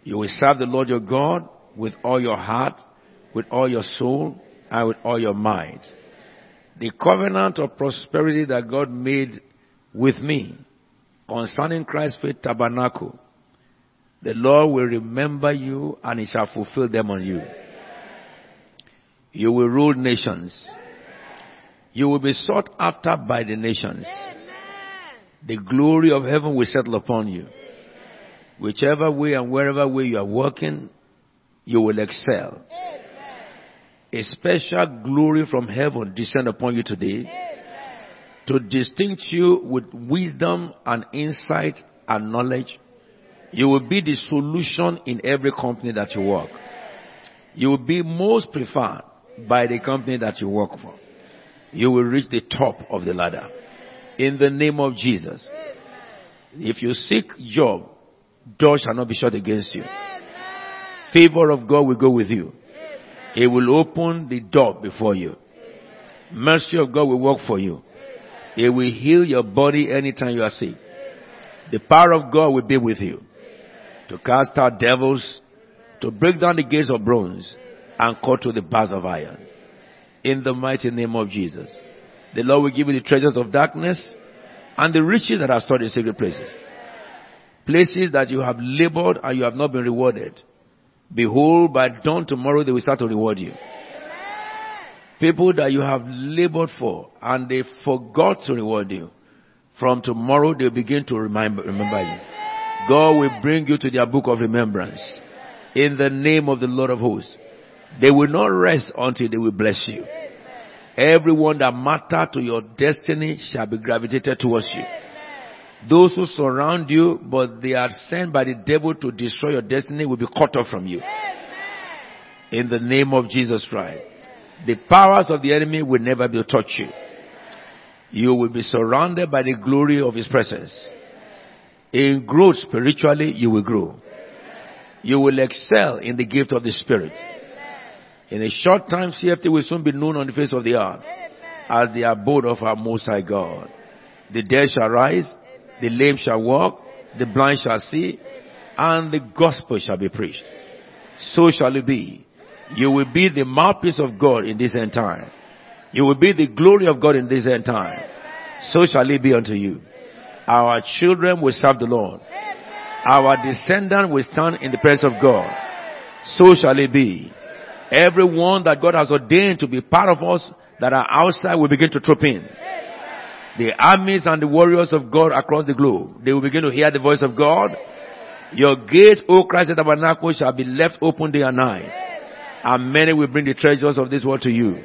You will serve the Lord your God with all your heart, with all your soul, and with all your might. The covenant of prosperity that God made with me concerning Christ's faith tabernacle, the Lord will remember you and he shall fulfill them on you. You will rule nations. You will be sought after by the nations. The glory of heaven will settle upon you. Whichever way and wherever way you are working, you will excel. A special glory from heaven descend upon you today to distinct you with wisdom and insight and knowledge. You will be the solution in every company that you work. You will be most preferred by the company that you work for. You will reach the top of the ladder. In the name of Jesus. If you seek job, doors shall not be shut against you. Favor of God will go with you. He will open the door before you. Mercy of God will work for you. He will heal your body anytime you are sick. The power of God will be with you to cast out devils, to break down the gates of bronze and cut to the bars of iron. In the mighty name of Jesus. The Lord will give you the treasures of darkness and the riches that are stored in secret places. Places that you have labored and you have not been rewarded. Behold, by dawn tomorrow they will start to reward you. People that you have labored for and they forgot to reward you. From tomorrow they'll begin to remember, remember you. God will bring you to their book of remembrance. In the name of the Lord of hosts. They will not rest until they will bless you. Everyone that matter to your destiny shall be gravitated towards you. Those who surround you, but they are sent by the devil to destroy your destiny will be cut off from you. In the name of Jesus Christ. The powers of the enemy will never be able to touch you. You will be surrounded by the glory of his presence. In growth spiritually, you will grow. You will excel in the gift of the Spirit. In a short time, CFT will soon be known on the face of the earth as the abode of our Most High God. The dead shall rise, the lame shall walk, the blind shall see, and the gospel shall be preached. So shall it be. You will be the mouthpiece of God in this end time. You will be the glory of God in this end time. So shall it be unto you. Our children will serve the Lord. Our descendants will stand in the presence of God. So shall it be. Everyone that God has ordained to be part of us that are outside will begin to troop in. The armies and the warriors of God across the globe, they will begin to hear the voice of God. Your gate, O Christ, the tabernacle shall be left open day and night. And many will bring the treasures of this world to you.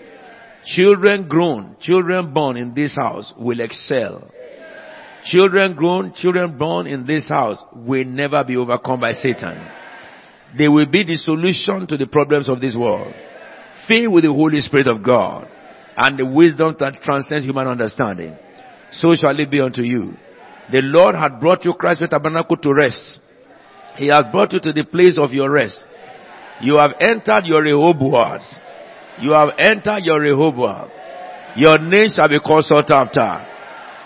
Children grown, children born in this house will excel. Children grown, children born in this house will never be overcome by Satan. They will be the solution to the problems of this world. Filled with the Holy Spirit of God and the wisdom that transcends human understanding. So shall it be unto you. The Lord had brought you Christ Faith Tabernacle to rest. He has brought you to the place of your rest. You have entered your Rehoboth. You have entered your Rehoboth. Your name shall be called sought after.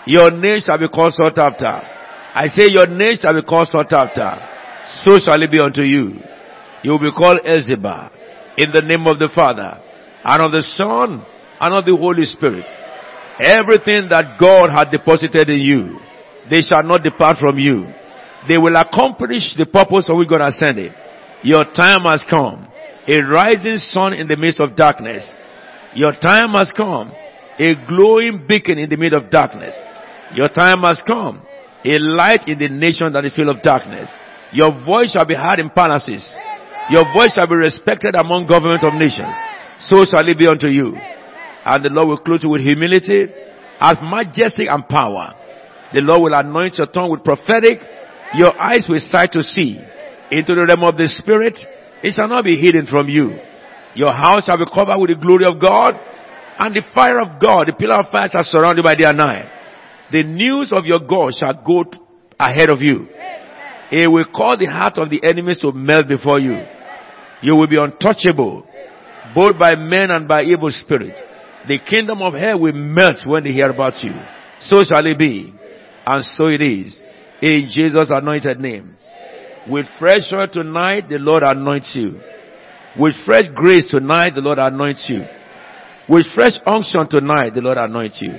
Your name shall be called sought after. I say your name shall be called sought after. So shall it be unto you. You will be called Elzebah in the name of the Father and of the Son and of the Holy Spirit. Everything that God had deposited in you, they shall not depart from you. They will accomplish the purpose of which God has sent it. Your time has come. A rising sun in the midst of darkness. Your time has come. A glowing beacon in the midst of darkness. Your time has come. A light in the nation that is full of darkness. Your voice shall be heard in palaces. Your voice shall be respected among government of nations. So shall it be unto you. And the Lord will clothe you with humility, as majestic and power. The Lord will anoint your tongue with prophetic. Your eyes will sight to see into the realm of the spirit. It shall not be hidden from you. Your house shall be covered with the glory of God and the fire of God. The pillar of fire shall surround you by day and night. The news of your God shall go ahead of you. It will cause the heart of the enemies to melt before you. You will be untouchable, both by men and by evil spirits. The kingdom of hell will melt when they hear about you. So shall it be. And so it is. In Jesus' anointed name. With fresh oil tonight, the Lord anoints you. With fresh grace tonight, the Lord anoints you. With fresh unction tonight, the Lord anoints you.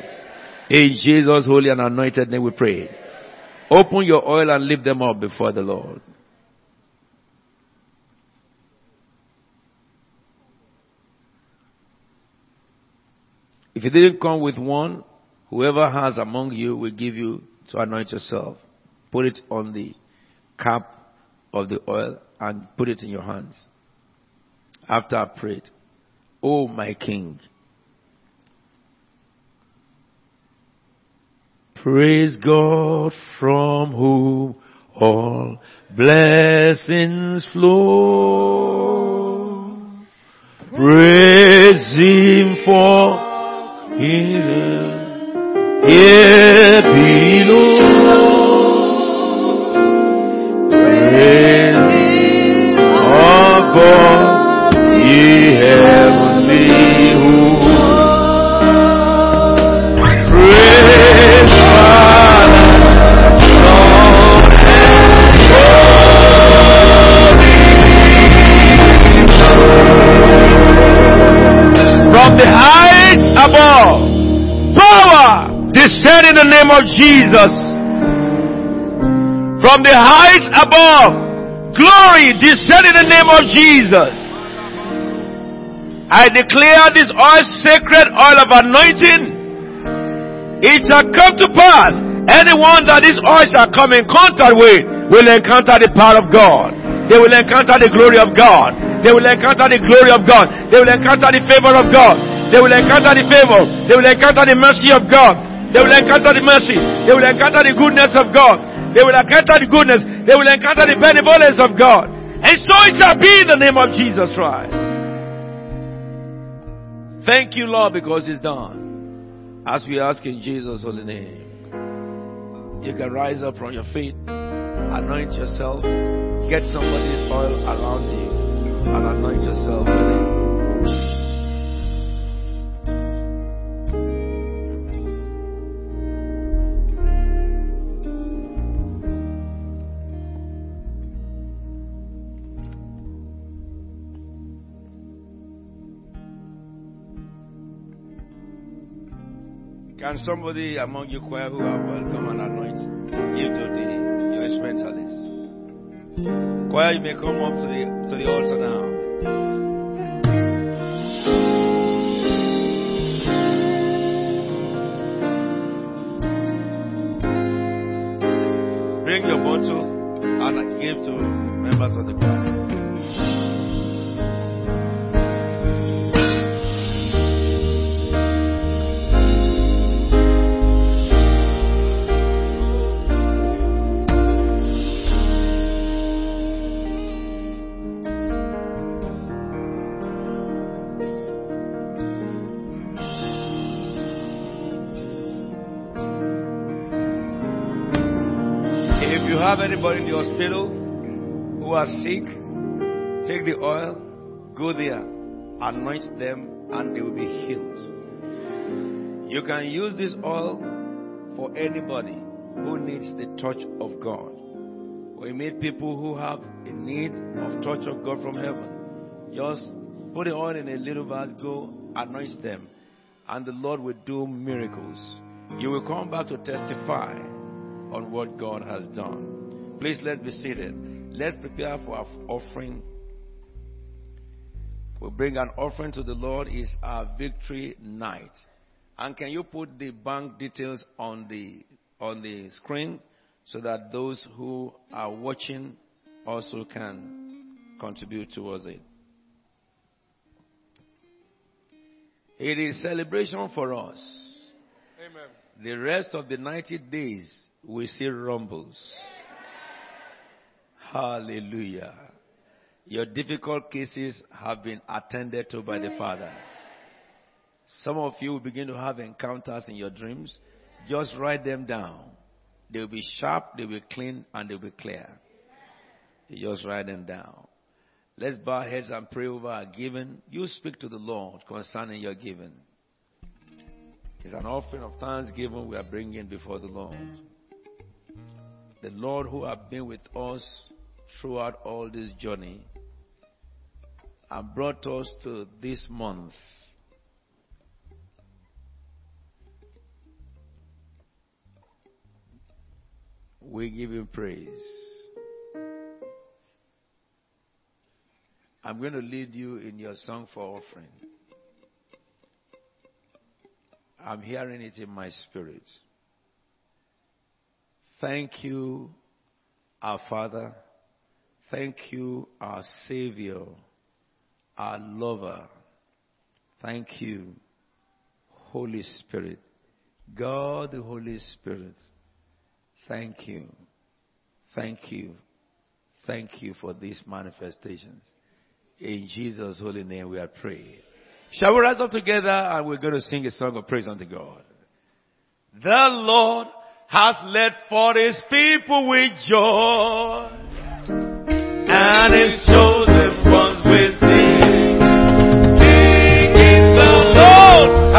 In Jesus' holy and anointed name we pray. Open your oil and lift them up before the Lord. If you didn't come with one, whoever has among you will give you to anoint yourself. Put it on the cap of the oil and put it in your hands. After I prayed, Oh my King, praise God from whom all blessings flow. Praise Him for Below. Praise above ye heavenly hosts. Praise From the above, power descend in the name of Jesus. From the heights above, glory descend in the name of Jesus. I declare this oil sacred oil of anointing. It shall come to pass. Anyone that this oil shall come in contact with will encounter the power of God. They will encounter the glory of God. They will encounter the glory of God. They will encounter the favor of God. They will encounter the favor. They will encounter the mercy of God. They will encounter the mercy. They will encounter the goodness of God. They will encounter the goodness. They will encounter the benevolence of God. And so it shall be in the name of Jesus Christ. Thank you, Lord, because it's done. As we ask in Jesus' holy name. You can rise up from your feet, anoint yourself, get somebody's oil around you, and anoint yourself with it. Can somebody among you choir who are welcome and anoint give to the your instrumentalist? Choir, you may come up to the to the altar now. Bring your bottle and give to members of the choir. Anybody in the hospital who are sick, take the oil, go there, anoint them, and they will be healed. You can use this oil for anybody who needs the touch of God. We meet people who have a need of touch of God from heaven. Just put the oil in a little vase, go anoint them, and the Lord will do miracles. You will come back to testify on what God has done. Please let's be seated. Let's prepare for our offering. We bring an offering to the Lord. It's our victory night. And can you put the bank details on the on the screen so that those who are watching also can contribute towards it? It is celebration for us. Amen. The rest of the 90 days we see rumbles. Hallelujah. Your difficult cases have been attended to by the Father. Some of you will begin to have encounters in your dreams. Just write them down. They'll be sharp, they'll be clean, and they'll be clear. You just write them down. Let's bow heads and pray over our giving. You speak to the Lord concerning your giving. It's an offering of thanksgiving we are bringing before the Lord. The Lord who has been with us throughout all this journey and brought us to this month. We give him praise. I'm going to lead you in your song for offering. I'm hearing it in my spirit. Thank you, our Father. Thank you, our Savior, our lover. Thank you, Holy Spirit. God, the Holy Spirit. Thank you. Thank you. Thank you for these manifestations. In Jesus' holy name we are praying. Shall we rise up together and we're going to sing a song of praise unto God. The Lord has led for his people with joy and his chosen ones with sing. The Lord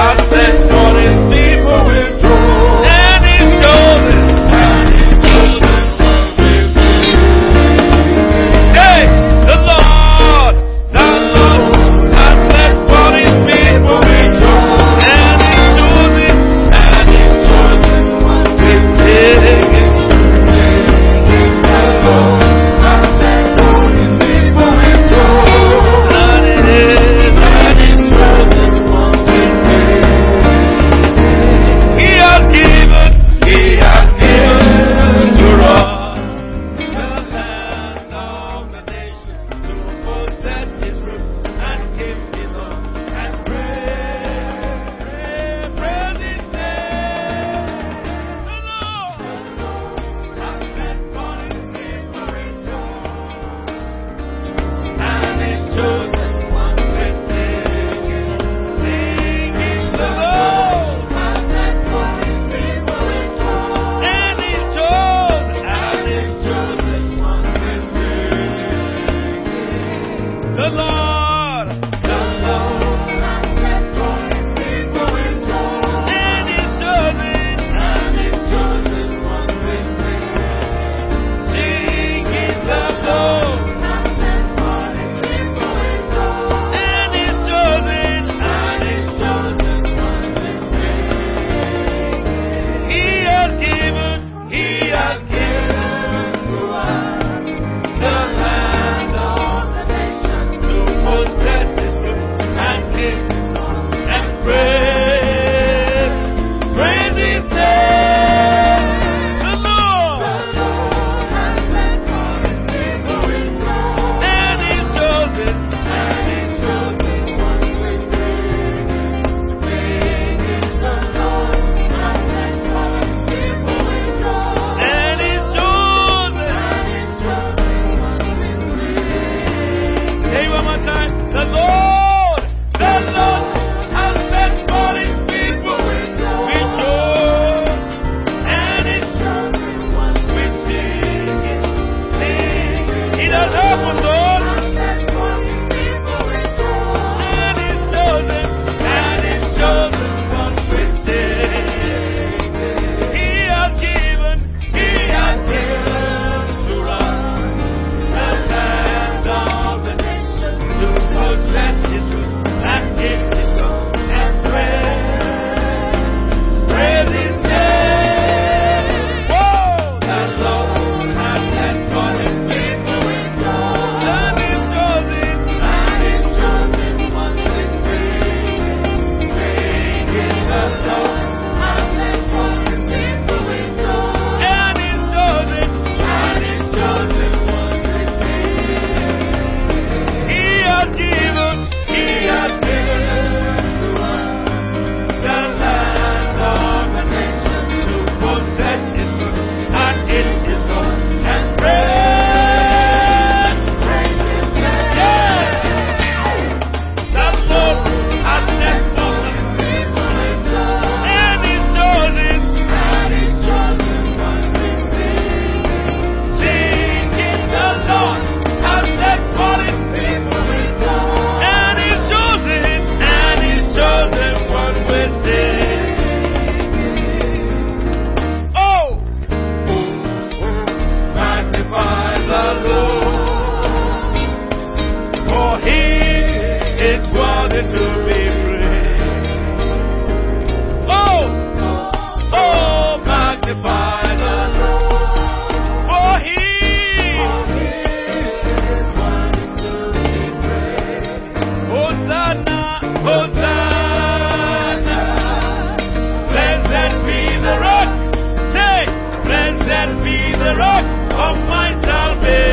the rock of my salvation.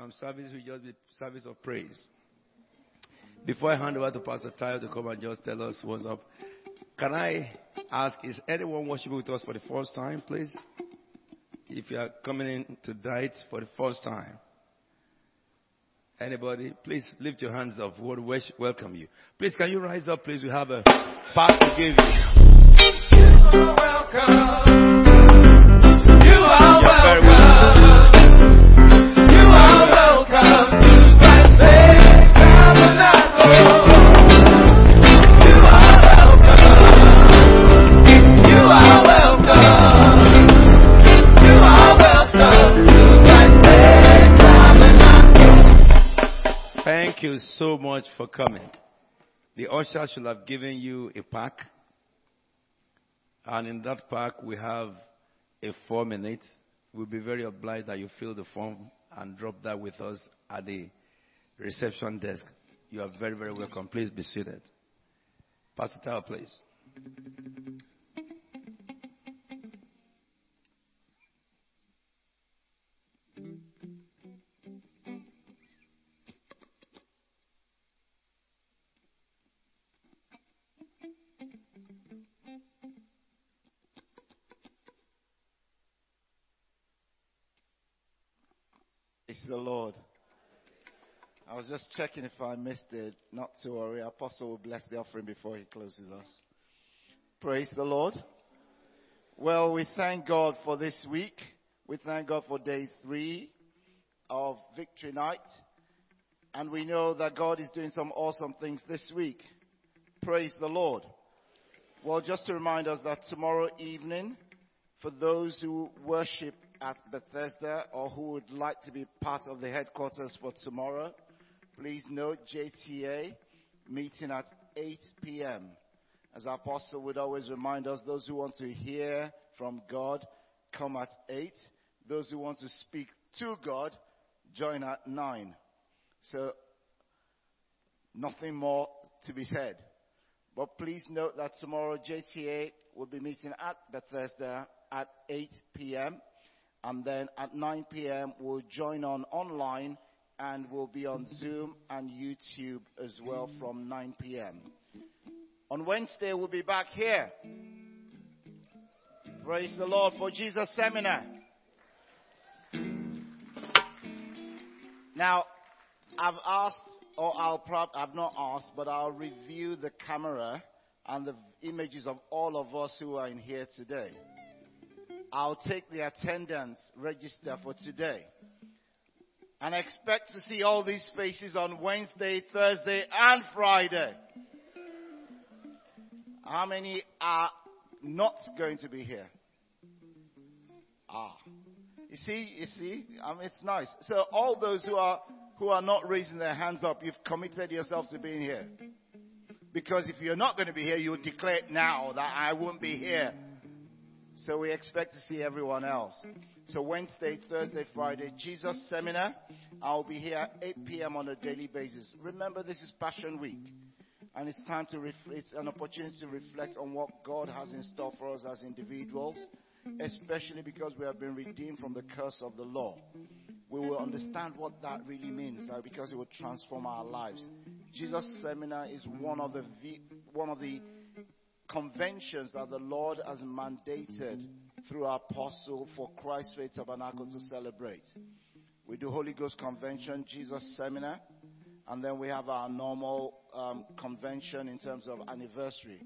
Some service will just be service of praise. Before I hand over to Pastor Tayo to come and just tell us what's up, can I ask, is anyone worshiping with us for the first time, please? If you are coming in tonight for the first time. Anybody? Please lift your hands up. We wish- welcome you. Please, can you rise up, please? We have a part to give you. You're very welcome. Thank you so much for coming. The usher should have given you a pack. And in that pack, we have a four minutes. We'll be very obliged that you fill the form and drop that with us at the reception desk. You are very, very welcome. Please be seated. Pastor Tayo, please. The Lord. I was just checking if I missed it. Not to worry. Apostle will bless the offering before he closes us. Praise the Lord. Well, we thank God for this week. We thank God for day three of Victory Night. And we know that God is doing some awesome things this week. Praise the Lord. Well, just to remind us that tomorrow evening, for those who worship at Bethesda or who would like to be part of the headquarters for tomorrow, please note JTA meeting at 8 p.m. As our apostle would always remind us, those who want to hear from God come at 8. Those who want to speak to God join at 9. So, nothing more to be said. But please note that tomorrow JTA will be meeting at Bethesda at 8 p.m. And then at 9 p.m. we'll join on online and we'll be on mm-hmm. Zoom and YouTube as well from 9 p.m. On Wednesday we'll be back here. Praise the Lord for Jesus Seminar. Now, I've asked, or I'll probably, I've not asked, but I'll review the camera and the images of all of us who are in here today. I'll take the attendance register for today. And expect to see all these faces on Wednesday, Thursday, and Friday. How many are not going to be here? Ah. You see, you see, I mean, it's nice. So all those who are who are not raising their hands up, you've committed yourself to being here. Because if you're not going to be here, you'll declare now that I won't be here. So we expect to see everyone else. So Wednesday, Thursday, Friday, Jesus seminar. I'll be here at 8 p.m. on a daily basis. Remember, this is Passion Week. And it's time to, ref- it's an opportunity to reflect on what God has in store for us as individuals, especially because we have been redeemed from the curse of the law. We will understand what that really means, like, because it will transform our lives. Jesus Seminar is one of the one of the conventions that the Lord has mandated through our apostle for Christ's Faith Tabernacle to celebrate. We do Holy Ghost Convention, Jesus Seminar, and then we have our normal um, convention in terms of anniversary.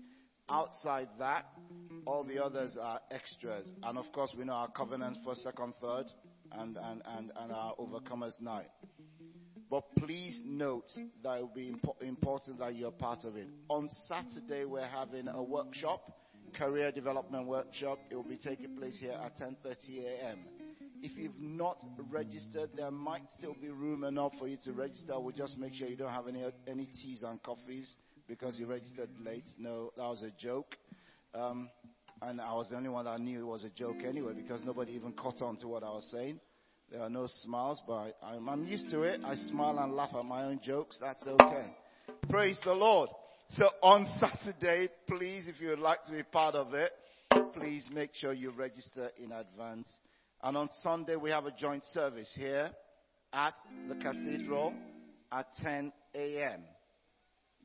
Outside that, all the others are extras. And of course, we know our covenants for second, third, and, and, and, and our overcomers night. But please note that it will be impo- important that you're part of it. On Saturday, we're having a workshop, career development workshop. It will be taking place here at 10:30 a.m. If you've not registered, there might still be room enough for you to register. We'll just make sure you don't have any any teas and coffees because you registered late. No, that was a joke. Um, and I was the only one that knew it was a joke anyway because nobody even caught on to what I was saying. There are no smiles, but I'm, I'm used to it. I smile and laugh at my own jokes. That's okay. Praise the Lord. So on Saturday, please, if you would like to be part of it, please make sure you register in advance. And on Sunday, we have a joint service here at the cathedral at 10 a.m.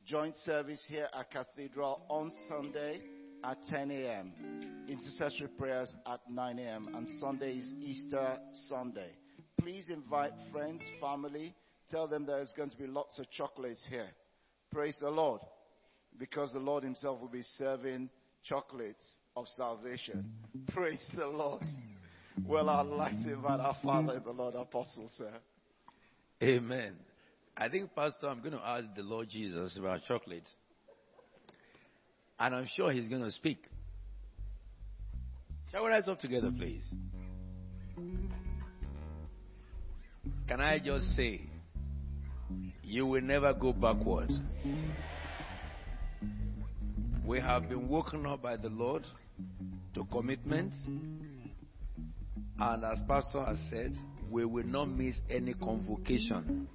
Joint service here at Cathedral on Sunday at 10 a.m. Intercessory prayers at 9 a.m. And Sunday is Easter Sunday. Please invite friends, family. Tell them there's going to be lots of chocolates here. Praise the Lord. Because the Lord Himself will be serving chocolates of salvation. Mm. Praise the Lord. Well, I'd like to invite our Father in the Lord, Apostle, sir. Amen. I think, Pastor, I'm going to ask the Lord Jesus about chocolate. And I'm sure he's going to speak. Shall we rise up together, please? Can I just say, you will never go backwards. We have been woken up by the Lord to commitments. And as Pastor has said, we will not miss any convocation.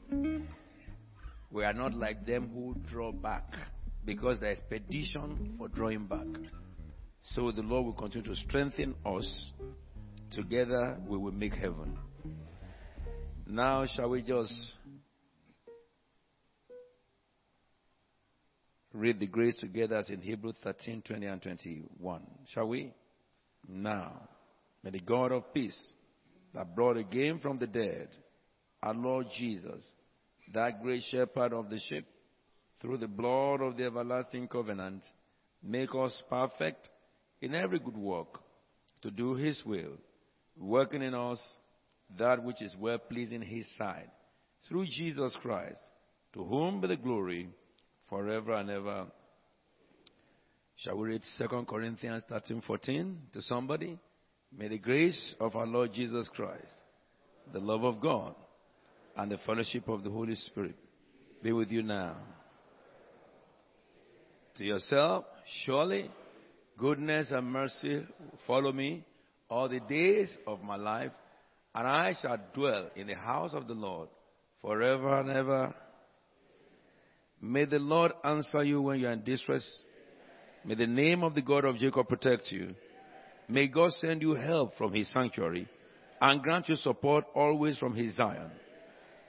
We are not like them who draw back because there is petition for drawing back. So the Lord will continue to strengthen us. Together we will make heaven. Now, shall we just read the grace together as in Hebrews 13 20 and 21? Shall we? Now, may the God of peace that brought again from the dead our Lord Jesus, that great shepherd of the sheep, through the blood of the everlasting covenant, make us perfect in every good work to do his will, working in us that which is well pleasing in his sight, through Jesus Christ, to whom be the glory forever and ever. Shall we read 2 Corinthians 13 14 to somebody? May the grace of our Lord Jesus Christ, the love of God, and the fellowship of the Holy Spirit be with you now. To yourself, Surely, goodness and mercy follow me all the days of my life, and I shall dwell in the house of the Lord forever and ever. May the Lord answer you when you are in distress. May the name of the God of Jacob protect you. May God send you help from his sanctuary and grant you support always from his Zion.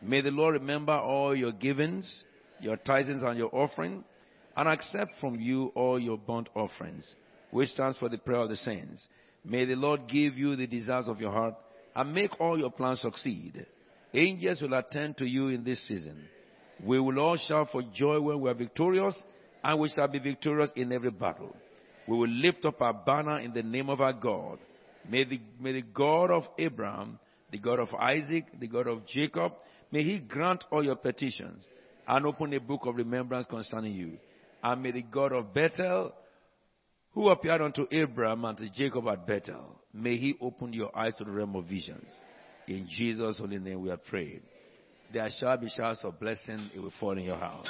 May the Lord remember all your givings, your tithings and your offering, and accept from you all your burnt offerings, which stands for the prayer of the saints. May the Lord give you the desires of your heart and make all your plans succeed. Angels will attend to you in this season. We will all shout for joy when we are victorious, and we shall be victorious in every battle. We will lift up our banner in the name of our God. May the, may the God of Abraham, the God of Isaac, the God of Jacob, may he grant all your petitions and open a book of remembrance concerning you. And may the God of Bethel, who appeared unto Abraham and to Jacob at Bethel, may he open your eyes to the realm of visions. In Jesus' holy name we are prayed. There shall be showers of blessing, it will fall in your house.